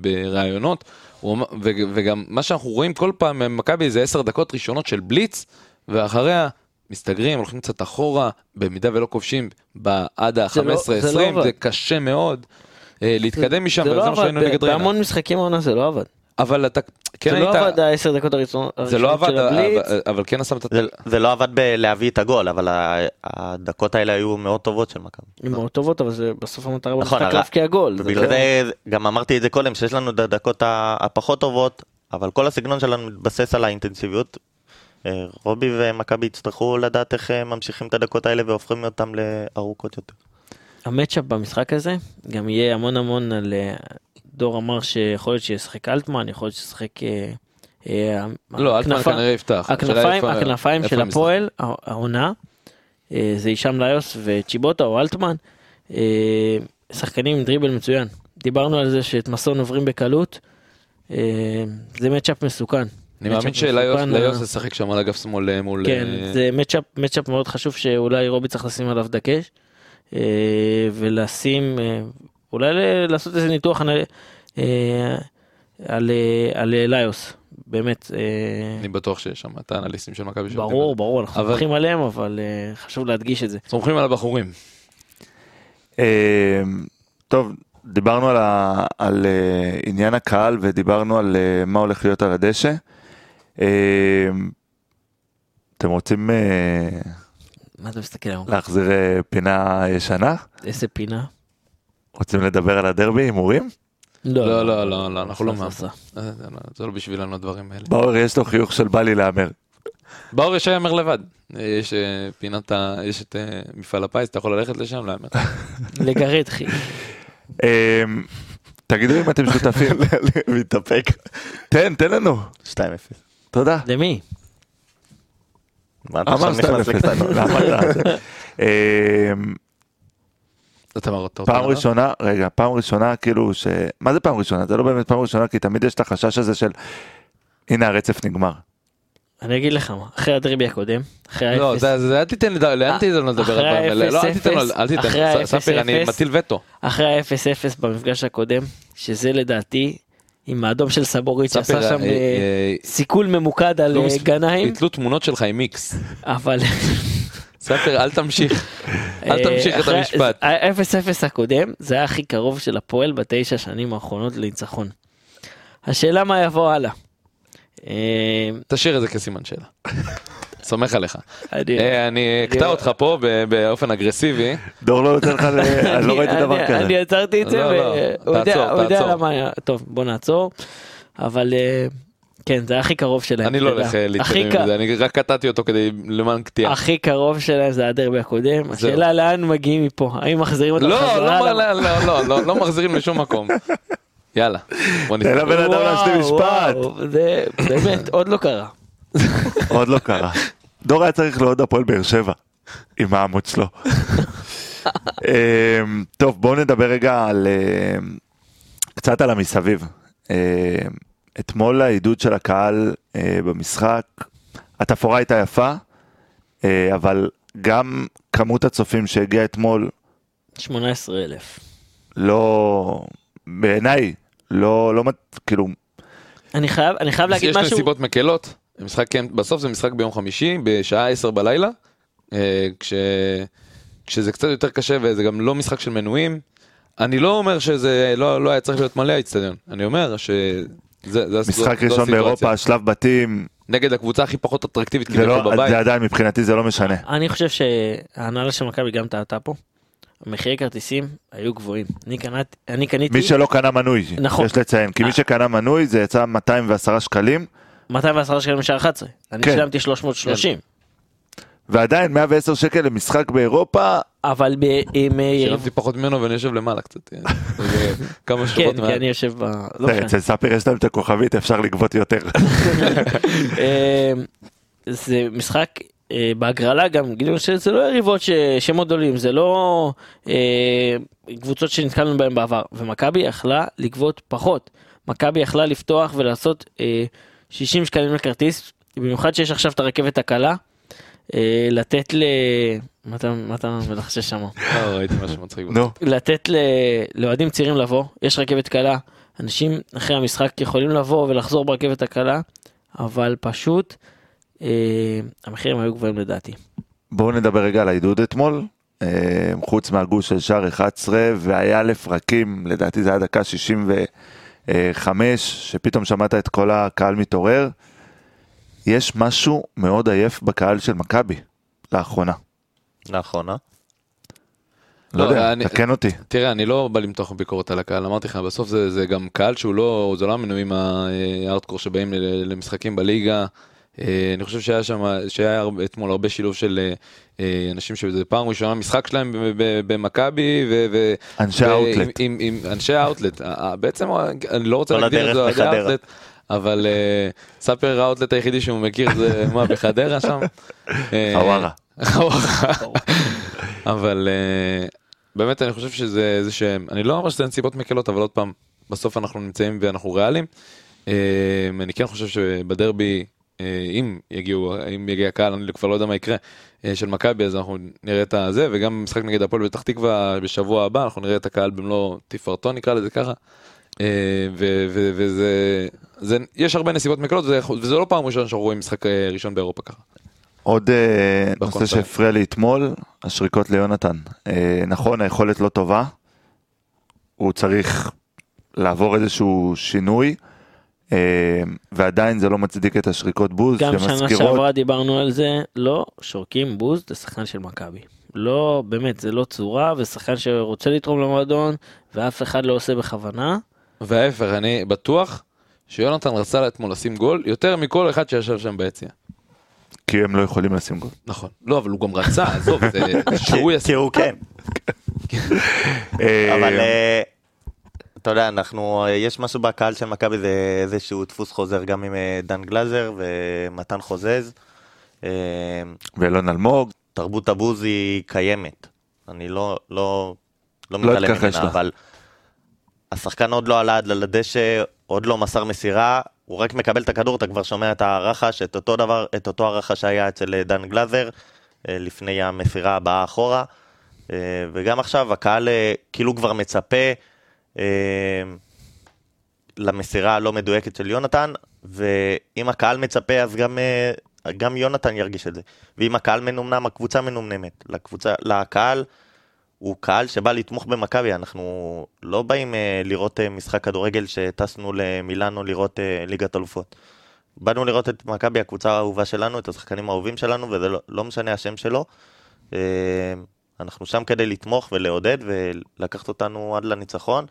בראיונות, וגם מה שאנחנו רואים כל פעם ממכבי זה עשר דקות ראשונות של בליץ, ואחריה מסתגרים, הולכים קצת אחורה, במידה ולא כובשים עד זה לא- ה-15-20, זה לא עבד. זה קשה מאוד. אה, להתקדם משם, זה וזה לא עבד, שהיינו נגד ריינה. בהמון משחקים העונה זה לא עבד. אבל אתה כן זה לא היית, עבד העשר דקות הראשונות זה לא עבד, של הבליץ. אבל- כן שמת את זה, זה לא עבד בלהביא את הגול, אבל הדקות האלה היו מאוד טובות של מכבי. הן מאוד טובות אבל זה בסוף המטרה נכון, במשחק להבקיע גול. זה ובגלל לא- זה גם אמרתי את זה קודם, שיש לנו את הדקות הפחות טובות, אבל כל הסגנון שלנו מתבסס על האינטנסיביות. אה, רובי ומכבי יצטרכו לדעת איך אה, ממשיכים את הדקות האלה והופכים אותם לארוכות יותר. המצ'אפ במשחק הזה גם יהיה המון המון על אה, דור אמר שיכול להיות שישחק אלטמן יכול להיות שישחק לא, אלטמן כנראה יפתח. הכנפיים, איפה- הכנפיים איפה של? הפועל, הע- העונה, זה הישאם ליוס וצ'יבוטה או אלטמן, שחקנים עם דריבל מצוין. דיברנו על זה שאת מסון עוברים בקלות, זה מצ'אפ מסוכן. אני מאמין שליוס ליוס אה, ישחק שם על אגף שמאל אה, מול... כן, אה, זה מצ'אפ, מצ'אפ מאוד חשוב שאולי רובי צריך לשים עליו דגש, אה, ולשים, אולי לעשות איזה ניתוח על, על ליוס, באמת, אני בטוח שיש שם את האנליסטים של מכבי שעובדים ברור. ברור, אנחנו אבל- סומכים עליהם, אבל חשוב להדגיש את זה. סומכים על הבחורים. טוב, דיברנו על, ה, על אה, עניין הקהל ודיברנו על אה, מה הולך להיות על הדשא. אה, אתם רוצים אה, מה אתה מסתכל היום? להחזיר אה, פינה ישנה? איזה פינה? רוצים לדבר על הדרבי, הימורים? לא, לא, לא, לא, אנחנו לא עשה, מה... עשה. אה, זה לא- לא בשבילנו הדברים האלה. באואר יש לו חיוך של בא לי להמר. באור יש להמר לבד. יש פינת ה... יש את מפעל הפיס, אתה יכול ללכת לשם להמר. לגרד חי. אה, תגידו אם אתם שותפים. (laughs) מתאפק. תן, תן לנו. 2-0. תודה. למי? מה אתה עכשיו נכנס 2-0. לקטנות? (laughs) רוצה פעם? ראשונה, רגע, פעם ראשונה כאילו ש... מה זה פעם ראשונה? זה לא באמת פעם ראשונה, כי תמיד יש את החשש הזה של... הנה הרצף נגמר. אני אגיד לך מה, אחרי הדרבי הקודם, אחרי לא, האפס, זה- זה אל תיתן לי, לאן תיתן לו לדבר אחרי על דברים האלה? לא, אל תיתן לו, אל תיתן, ספיר, אני 0-0. מטיל וטו. אחרי ה-0-0 במפגש הקודם, שזה לדעתי, עם האדום של סבורית שעשה שם אה, אה, אה, סיכול ממוקד על לא גנאים, יתלו תמונות שלך עם מיקס. (laughs) אבל... ספיר, אל תמשיך. אל תמשיך את המשפט. ה-0-0 הקודם, זה היה הכי קרוב של הפועל בתשע שנים האחרונות לניצחון. השאלה מה יבוא הלאה. אה, תשאיר את זה כסימן שאלה. סומך עליך. אני- אה, אני אקטע אותך פה באופן אגרסיבי. דור לא נותן לך, אני לא ראיתי אני- דבר כזה. אני עצרתי את זה, לא, לא, והוא יודע-. למה היה, טוב בוא נעצור, אבל אה, כן זה הכי קרוב שלהם, אני לא. הולך להתקדם עם זה, אני רק קטעתי אותו כדי למען קטיעה. הכי קרוב שלהם זה הדרבי הקודם, השאלה לאן מגיעים מפה, האם מחזירים אותם לא, חזרה? לא, לא, לא, לא, לא מחזירים לשום מקום. יאללה, בוא תן. לבן אדם להשלים וואו, משפט. זה באמת עוד לא קרה. עוד לא קרה. דור היה צריך לעוד הפועל באר שבע. עם העמוד שלו. (laughs) אמ, טוב בואו נדבר רגע על אמ, קצת על המסביב. אמ, אתמול העידוד של הקהל אה, במשחק, התפאורה הייתה יפה, אה, אבל גם כמות הצופים שהגיעה אתמול 18 אלף. לא, בעיניי, לא, לא, מת- כאילו, אני חייב אני חייב להגיד יש משהו, נסיבות מקלות, משחק, כן, בסוף זה משחק ביום חמישי בשעה 10 בלילה, אה, כש, כשזה קצת יותר קשה וזה גם לא משחק של מנויים. אני לא אומר שזה לא, לא היה צריך להיות מלא האיצטדיון, אני אומר שזה זה, משחק זו ראשון. באירופה, שלב בתים, נגד הקבוצה הכי פחות אטרקטיבית זה, כביכול לא, בבית. זה עדיין מבחינתי זה לא משנה. אני חושב שההנהלה של מכבי גם טעתה פה. מחירי כרטיסים היו גבוהים. אני קנית- אני קניתי מי שלא קנה מנוי, נכון. יש לציין, כי מי אה. שקנה מנוי זה יצא 210 שקלים, 210 שקלים לשער 11. אני כן. שילמתי 330. ועדיין 110 שקל למשחק באירופה, אבל ב- עם אה. שילמתי פחות ממנו ואני יושב למעלה קצת. אה, (laughs) זה כמה כן, שורות כי מעל. אני יושב ב... לא משנה. אצל ספיר יש להם את הכוכבית, אפשר לגבות יותר. (laughs) אה, זה משחק אה, בהגרלה גם גילינו שזה לא יריבות ש- שמות גדולים זה לא אה, קבוצות שנתקלנו בהן בעבר ומכבי יכלה לגבות פחות מכבי יכלה לפתוח ולעשות אה, 60 שקלים לכרטיס במיוחד שיש עכשיו את הרכבת הקלה אה, לתת ל... מה אתה מלחשש שם? לא, ראיתי משהו מצחיק. נו, לתת ל... לאוהדים צעירים לבוא, יש רכבת קלה, אנשים אחרי המשחק יכולים לבוא ולחזור ברכבת הקלה, אבל פשוט אה, המחירים היו גבוהים לדעתי. בואו נדבר רגע על העידוד אתמול. חוץ מהגוש של שער 11 והיה לפרקים, לדעתי זה היה דקה 65, שפתאום שמעת את כל הקהל מתעורר. יש משהו מאוד עייף בקהל של מכבי לאחרונה. לאחרונה. לא לא, יודע, אני- תקן אותי. תראה, אני לא בא למתוח ביקורת על הקהל, אמרתי לך, בסוף זה, זה גם קהל שהוא לא, זה לא המנויים הארדקור שבאים למשחקים בליגה. אה, אני חושב שהיה שם, שהיה אתמול הרבה שילוב של אה, אנשים שזה פעם ראשונה משחק שלהם במכבי ו... אנשי האוטלט. עם, עם, עם אנשי האוטלט. אה, אה, בעצם, אה, אני לא רוצה להגדיר את זה לחדרה. האוטלט. אבל אה, ספר האוטלט היחידי שהוא מכיר זה (laughs) מה בחדרה שם. אה, חווארה. אבל אה, באמת אני חושב שזה איזה שהם, אני לא אומר שזה נסיבות מקלות, אבל עוד פעם, בסוף אנחנו נמצאים ואנחנו ריאליים. אה, אני כן חושב שבדרבי, אה, אם יגיעו, אם יגיע קהל, אני כבר לא יודע מה יקרה, אה, של מכבי, אז אנחנו נראה את הזה, וגם משחק נגד הפועל פתח תקווה בשבוע הבא, אנחנו נראה את הקהל במלוא תפארתו נקרא לזה ככה. אה, וזה, זה, יש הרבה נסיבות מקלות, וזה, וזה לא פעם ראשונה שאנחנו רואים משחק אה, ראשון באירופה ככה. עוד אה, נושא. שהפריע לי אתמול, השריקות ליונתן. אה, נכון, היכולת לא טובה, הוא צריך לעבור איזשהו שינוי, אה, ועדיין זה לא מצדיק את השריקות בוז, גם שנה שמזכירות, שעברה דיברנו על זה, לא שורקים בוז לשחקן של מכבי. לא, באמת, זה לא צורה, ושחקן שרוצה לתרום למועדון, ואף אחד לא עושה בכוונה. וההפך, אני בטוח שיונתן רצה אתמול לשים גול יותר מכל אחד שישב שם ביציע. כי הם לא יכולים לשים גול. נכון. לא, אבל הוא גם רצה, עזוב, זה (laughs) שהוא כי יעשה. הוא (laughs) כן. אה, אבל אה, אתה יודע, אנחנו, אה, יש משהו בקהל של מכבי, זה איזשהו דפוס חוזר גם עם אה, דן גלזר ומתן חוזז. אה, ואלון אלמוג, תרבות הבוז היא קיימת. אני לא, לא, לא לא מתעלם ממנה, לך. אבל השחקן עוד לא עלה עד לדשא, עוד לא מסר מסירה, הוא רק מקבל את הכדור, אתה כבר שומע את הרחש, את אותו דבר, את אותו הרחש שהיה אצל דן גלזר, לפני המסירה הבאה אחורה. וגם עכשיו הקהל כאילו כבר מצפה למסירה הלא מדויקת של יונתן, ואם הקהל מצפה אז גם, אה, גם יונתן ירגיש את זה. ואם הקהל מנומנם, הקבוצה מנומנמת. לקבוצה, לקהל, הוא קהל שבא לתמוך במכבי, אנחנו לא באים אה, לראות אה, משחק כדורגל שטסנו למילאנו לראות אה, ליגת אלופות. באנו לראות את מכבי, הקבוצה האהובה שלנו, את השחקנים האהובים שלנו, וזה לא, לא משנה השם שלו. אה, אנחנו שם כדי לתמוך ולעודד ולקחת אותנו עד לניצחון.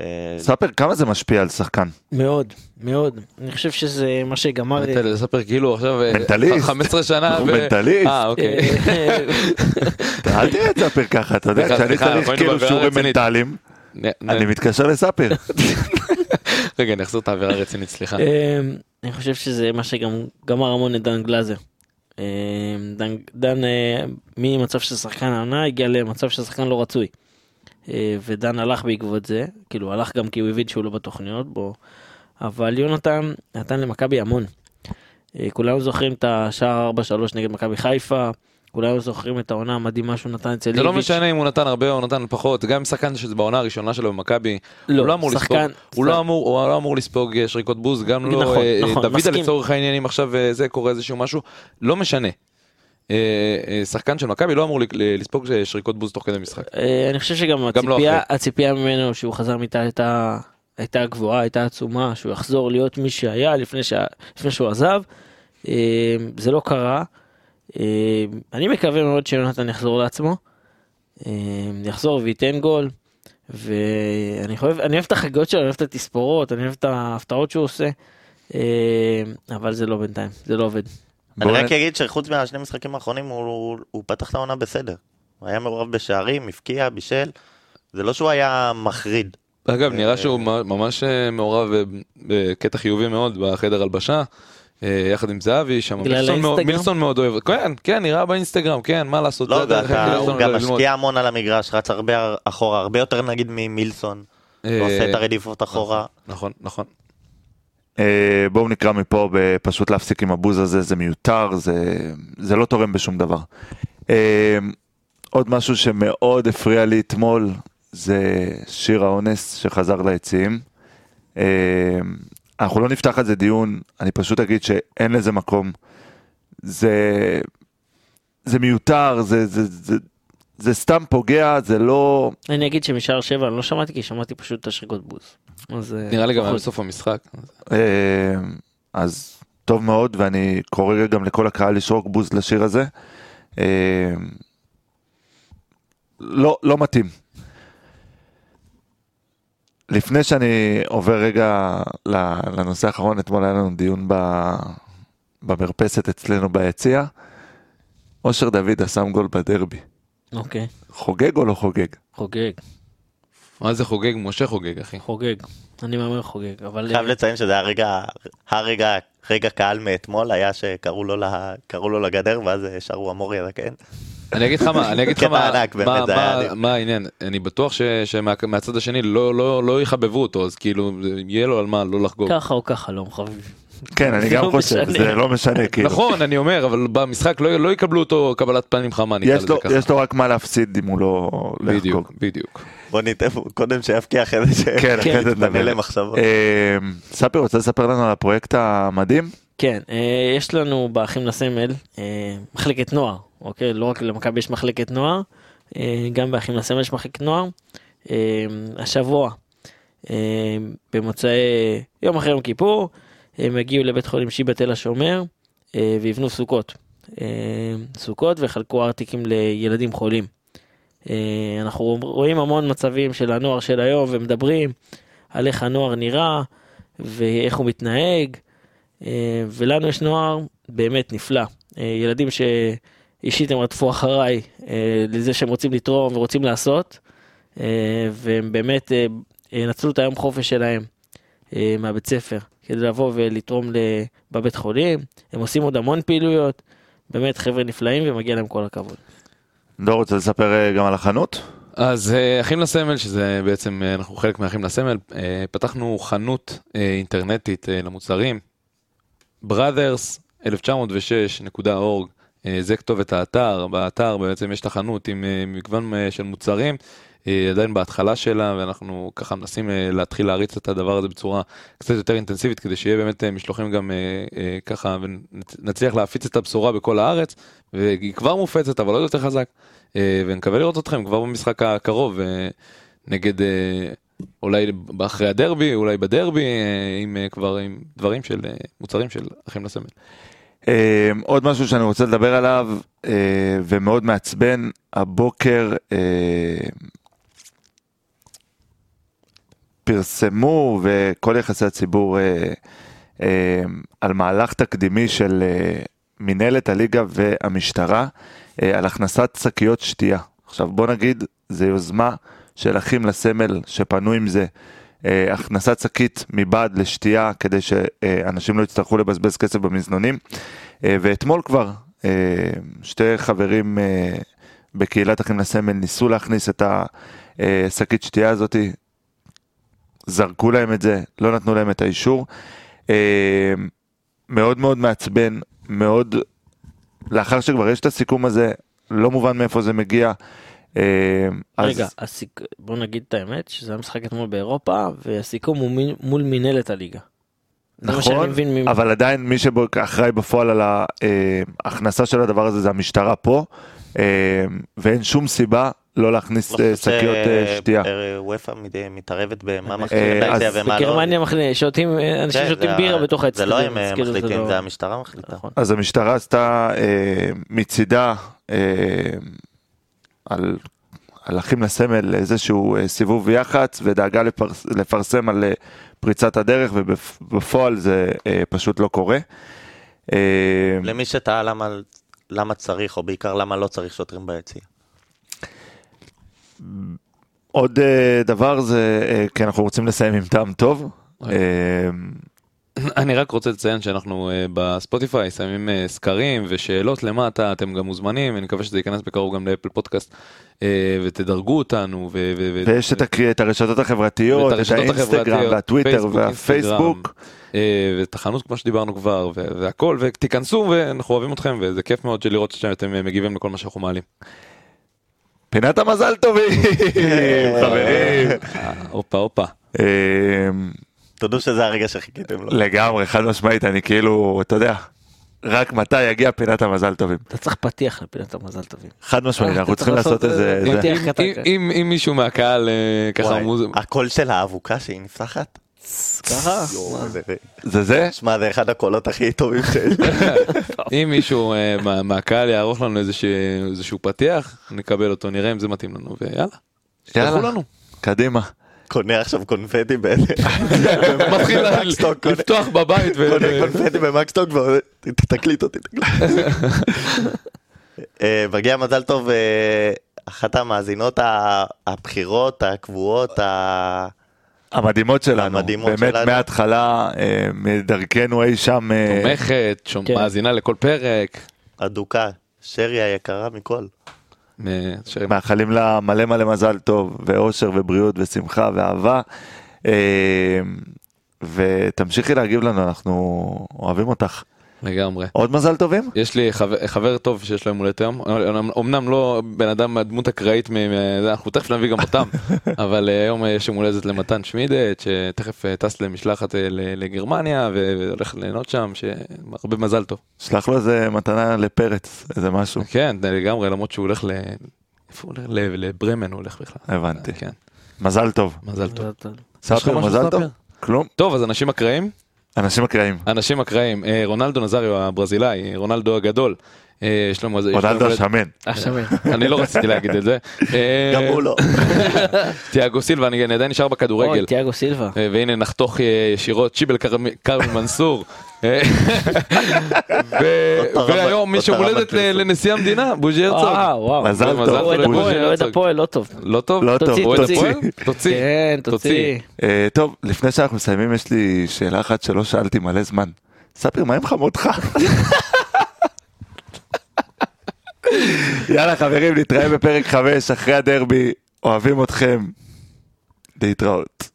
אה, ספר כמה זה משפיע על שחקן. מאוד, מאוד. אני חושב שזה מה שגמר... לספר כאילו עכשיו אה, מנטליסט. 15 שנה. הוא מנטליסט. אה, אוקיי. אל תראה את ספר ככה, אתה יודע, כשאני צריך כאילו שיעורים. מנטליים, אני מתקשר לספר. רגע, אני אחזיר את האווירה הרצינית, סליחה. אני חושב שזה מה שגם גמר המון את דן גלאזר. אמ, דן, דן אה, ממצב של שחקן העונה הגיע למצב של שחקן לא רצוי. אה, ודן הלך בעקבות זה, כאילו הלך גם כי הוא הבין שהוא לא בתוכניות בו, אבל יונתן נתן למכבי המון. אה, כולנו זוכרים את השער 4-3 נגד מכבי חיפה, כולנו זוכרים את העונה המדהימה שהוא נתן אצל זה לא. משנה אם הוא נתן הרבה או נתן פחות, גם שחקן שזה בעונה הראשונה שלו במכבי, לא, הוא לא אמור לספוג, שחקן- הוא לא אמור, הוא לא אמור לספוג אה, שריקות בוז, גם לא, נכון, אה, נכון, דוידה. לצורך העניין אם עכשיו אה, זה קורה איזשהו משהו, לא משנה. שחקן של מכבי לא אמור לספוג שריקות בוז תוך כדי משחק. אני חושב שגם גם לא הציפייה, אחרי. הציפייה ממנו שהוא חזר מיטה הייתה, הייתה גבוהה, הייתה עצומה, שהוא יחזור להיות מי שהיה לפני, שה, לפני שהוא עזב. זה לא קרה. אה, אני מקווה מאוד שיונתן יחזור לעצמו. אה, יחזור וייתן גול. ואני אוהב, אני אוהב את החגיגות שלו, אני אוהב את התספורות, אני אוהב את ההפתעות שהוא עושה. אה, אבל זה לא בינתיים, זה לא עובד. אני רק אגיד שחוץ מהשני משחקים האחרונים הוא, הוא, הוא פתח את העונה בסדר. הוא היה מעורב בשערים, הבקיע, בישל. זה לא שהוא היה מחריד. אגב, אה, נראה שהוא ממש מעורב בקטע חיובי מאוד בחדר הלבשה, יחד עם זהבי, שם מילסון מאוד- האינסטגרם? מילסון מאוד אוהב, כן, כן, נראה באינסטגרם, כן, מה לעשות, לא, הוא גם ללמוד. משקיע המון על המגרש, רץ הרבה אחורה, הרבה יותר נגיד ממילסון. אה, עושה את הרדיפות אחורה. נכון, נכון. אה, בואו נקרא מפה בפשוט להפסיק עם הבוז הזה, זה מיותר, זה, זה לא תורם בשום דבר. אה, עוד משהו שמאוד הפריע לי אתמול, זה שיר האונס שחזר ליציעים. אנחנו לא נפתח על זה דיון, אני פשוט אגיד שאין לזה מקום. זה, זה מיותר, זה, זה, זה, זה סתם פוגע, זה לא... אני אגיד שמשער שבע אני לא שמעתי כי שמעתי פשוט את השריקות בוז. אז, אה, נראה לי גם היה פחות. בסוף המשחק. אה, אז טוב מאוד, ואני קורא גם לכל הקהל לשרוק בוז לשיר הזה. אה, לא, לא מתאים. לפני שאני עובר רגע לנושא האחרון, אתמול היה לנו דיון ב- במרפסת אצלנו ביציע. אושר דוידה שם גול בדרבי. אוקיי, חוגג או לא חוגג? חוגג. מה זה חוגג? משה חוגג, אחי. חוגג. אני מהמר חוגג, אבל... חייב לציין שזה הרגע, הרגע, רגע קהל מאתמול היה שקראו לו, לה, קראו לו לגדר ואז אה, שרו המורי הזקן. אני אגיד לך מה, אני אגיד לך מה, מה- העניין, אני בטוח ש- שמהצד השני לא- לא לא יחבבו אותו, אז כאילו, יהיה לו על מה לא לחגוג. ככה או ככה לא חביבי. כן, אני זה (laughs) גם לא חושב. זה לא משנה, כאילו. נכון, אני אומר, אבל במשחק לא לא יקבלו אותו קבלת פנים חמה, נקרא יש לזה לו- ככה. יש לו רק מה להפסיד אם הוא לא לא. בדיוק, בדיוק. בוא ניתן קודם שיבקיע אחרי זה כן, אחרי זה שיתפנה נדבר. למחשבות. אה, ספי, רוצה לספר לנו על הפרויקט המדהים? כן, אה, יש לנו באחים לסמל אה, מחלקת נוער, אוקיי? לא רק למכבי יש מחלקת נוער, אה, גם באחים לסמל יש מחלקת נוער. השבוע, במוצאי יום אחרי יום כיפור, הם הגיעו לבית חולים שיבא תל השומר ויבנו סוכות. סוכות וחלקו ארטיקים לילדים חולים. אנחנו רואים המון מצבים של הנוער של היום ומדברים על איך הנוער נראה ואיך הוא מתנהג. אה, ולנו יש נוער באמת נפלא. אה, ילדים שאישית הם רדפו אחריי אה, לזה שהם רוצים לתרום ורוצים לעשות, והם באמת נצלו את היום חופש שלהם מהבית ספר כדי לבוא ולתרום בבית חולים. הם עושים עוד המון פעילויות, באמת חבר'ה נפלאים ומגיע להם כל הכבוד. דור רוצה לספר גם על החנות? אז אחים לסמל, שזה בעצם, אנחנו חלק מאחים לסמל, פתחנו חנות אינטרנטית למוצרים, brothers1906.org, אה, זה כתובת האתר, באתר בעצם יש את החנות עם אה, מגוון אה, של מוצרים, עדיין בהתחלה שלה, ואנחנו ככה מנסים להתחיל להריץ את הדבר הזה בצורה קצת יותר אינטנסיבית, כדי שיהיה באמת משלוחים גם ככה, ונצליח להפיץ את הבשורה בכל הארץ, והיא כבר מופצת, אבל עוד יותר חזק. ונקווה לראות אתכם כבר במשחק הקרוב נגד אולי אחרי הדרבי אולי בדרבי אה, עם אה, כבר עם דברים של אה, מוצרים של אחים לסמל. עוד משהו שאני רוצה לדבר עליו ומאוד מעצבן, הבוקר פרסמו וכל יחסי הציבור על מהלך תקדימי של מינהלת הליגה והמשטרה על הכנסת שקיות שתייה. עכשיו בוא נגיד, זו יוזמה של אחים לסמל שפנו עם זה. אה, הכנסת שקית מבעד לשתייה כדי שאנשים לא יצטרכו לבזבז כסף במזנונים. אה, ואתמול כבר אה, שתי חברים אה, בקהילת אחים לסמל ניסו להכניס את השקית שתייה הזאתי, זרקו להם את זה, לא נתנו להם את האישור. אה, מאוד מאוד מעצבן, מאוד, לאחר שכבר יש את הסיכום הזה, לא מובן מאיפה זה מגיע. אה, אז- רגע, הסיק... בוא נגיד את האמת, שזה המשחק אתמול באירופה, והסיכום הוא מין- מול מינהלת הליגה. נכון, מבין אבל עדיין מי שאחראי בפועל על ההכנסה של הדבר הזה זה המשטרה פה, אה, ואין שום סיבה לא להכניס אה, שקיות אה, שתייה. וופא מתערבת במה אה, מחליטים ומה לא. בגרמניה שותים, אנשים כן, שותים זה בירה בתוך האצטדיון. זה לא הם אז אה, כאילו מחליטים, לא- זה המשטרה מחליטה. נכון. אז המשטרה עשתה אה, מצידה אה, על, על אחים לסמל איזשהו אה, סיבוב יח"צ ודאגה לפרס, לפרסם על אה, פריצת הדרך ובפועל זה אה, פשוט לא קורה. אה, למי שתהה למה- למה צריך, או בעיקר למה לא צריך שוטרים ביציע. עוד אה, דבר זה אה, כי אנחנו רוצים לסיים עם טעם טוב. אוי. אה, אני רק רוצה לציין שאנחנו אה, בספוטיפיי שמים אה, סקרים ושאלות למטה אתם גם מוזמנים אני מקווה שזה ייכנס בקרוב גם לאפל פודקאסט אה, ותדרגו אותנו ו- ו- ו- ויש את, הקרי- את הרשתות החברתיות, ואת את הרשתות האינסטגרם החברתיות, והטוויטר פייסבוק, והפייסבוק. ואת החנות כמו שדיברנו כבר ו- והכל ותיכנסו ואנחנו אוהבים אתכם וזה כיף מאוד לראות שאתם מגיבים לכל מה שאנחנו מעלים. פינת המזל טובים, (laughs) חברים. הופה הופה. תודו שזה הרגע שחיכיתם לו. לגמרי, חד משמעית, אני כאילו, אתה יודע, רק מתי יגיע פינת המזל טובים. אתה צריך פתיח לפינת המזל טובים. חד משמעית, אנחנו צריכים לעשות איזה... אה, אם- מישהו מהקהל אה, ככה. הקול של האבוקה שהיא נפתחת? ככה? זה- זה? שמע, זה אחד הקולות הכי טובים שיש. (laughs) אם מישהו אה, מה- מהקהל יערוך לנו איזשהו- איזשהו פתיח נקבל אותו נראה אם זה מתאים לנו ויאללה. יאללה. קדימה. קונה עכשיו קונפטי. (laughs) מתחיל (laughs) לפתוח בבית קונה קונפטי במקסטוק ותקליט אותי. (laughs) אה, מגיע מזל טוב, אה, אחת המאזינות הבכירות, הקבועות, המדהימות שלנו, המדהימות באמת שלנו. מההתחלה, אה, מדרכנו אי שם, תומכת, שומע- כן. מאזינה לכל פרק. אדוקה, שרי היקרה מכל. מאחלים לה מלא מלא מזל טוב, ואושר ובריאות ושמחה ואהבה. אה, ותמשיכי להגיב לנו, אנחנו אוהבים אותך. לגמרי. עוד מזל טובים? יש לי חבר, חבר טוב שיש לו יום הולדת היום, אמנם לא בן אדם מהדמות אקראית, מ- אנחנו תכף נביא גם אותם, (laughs) אבל אה, היום יש יום הולדת למתן שמידת, שתכף אה, טס למשלחת אה, לגרמניה והולך ליהנות שם, שהרבה מזל טוב. שלח לו איזה מתנה לפרץ, איזה משהו. כן, לגמרי, למרות שהוא הולך ל... איפה הוא הולך? לברמן הוא הולך בכלל. הבנתי. כן, מזל טוב. מזל טוב. משהו מזל טוב? כלום. טוב, אז אנשים אקראיים? אנשים אקראיים. אנשים אקראיים, אה, רונלדו נזריו הברזילאי, רונלדו הגדול. אה, יש לו מזל... רונלדו יום הולדת- השמן. השמן. אני לא רציתי להגיד את זה. (laughs) אה, גם הוא לא. (laughs) תיאגו סילבה, אני אני עדיין נשאר בכדורגל. אוי, תיאגו סילבה. אה, והנה נחתוך אה, ישירות צ'יבל כרמי מנסור. אה, והיום מי הולדת בפרסום. לנשיא המדינה, בוז'י הרצוג. אה, וואו. מזל טוב. אוהד הפועל, אוהד הרצוג. הפועל, לא טוב. לא טוב? לא טוב, תוציא, אוהד תוציא. הפועל? תוציא. כן, תוציא. אה, טוב, לפני שאנחנו מסיימים, יש לי שאלה אחת שלא שאלתי מלא זמן. ספיר, מה עם חמותך? יאללה חברים, נתראה בפרק 5 אחרי הדרבי, אוהבים אתכם. להתראות.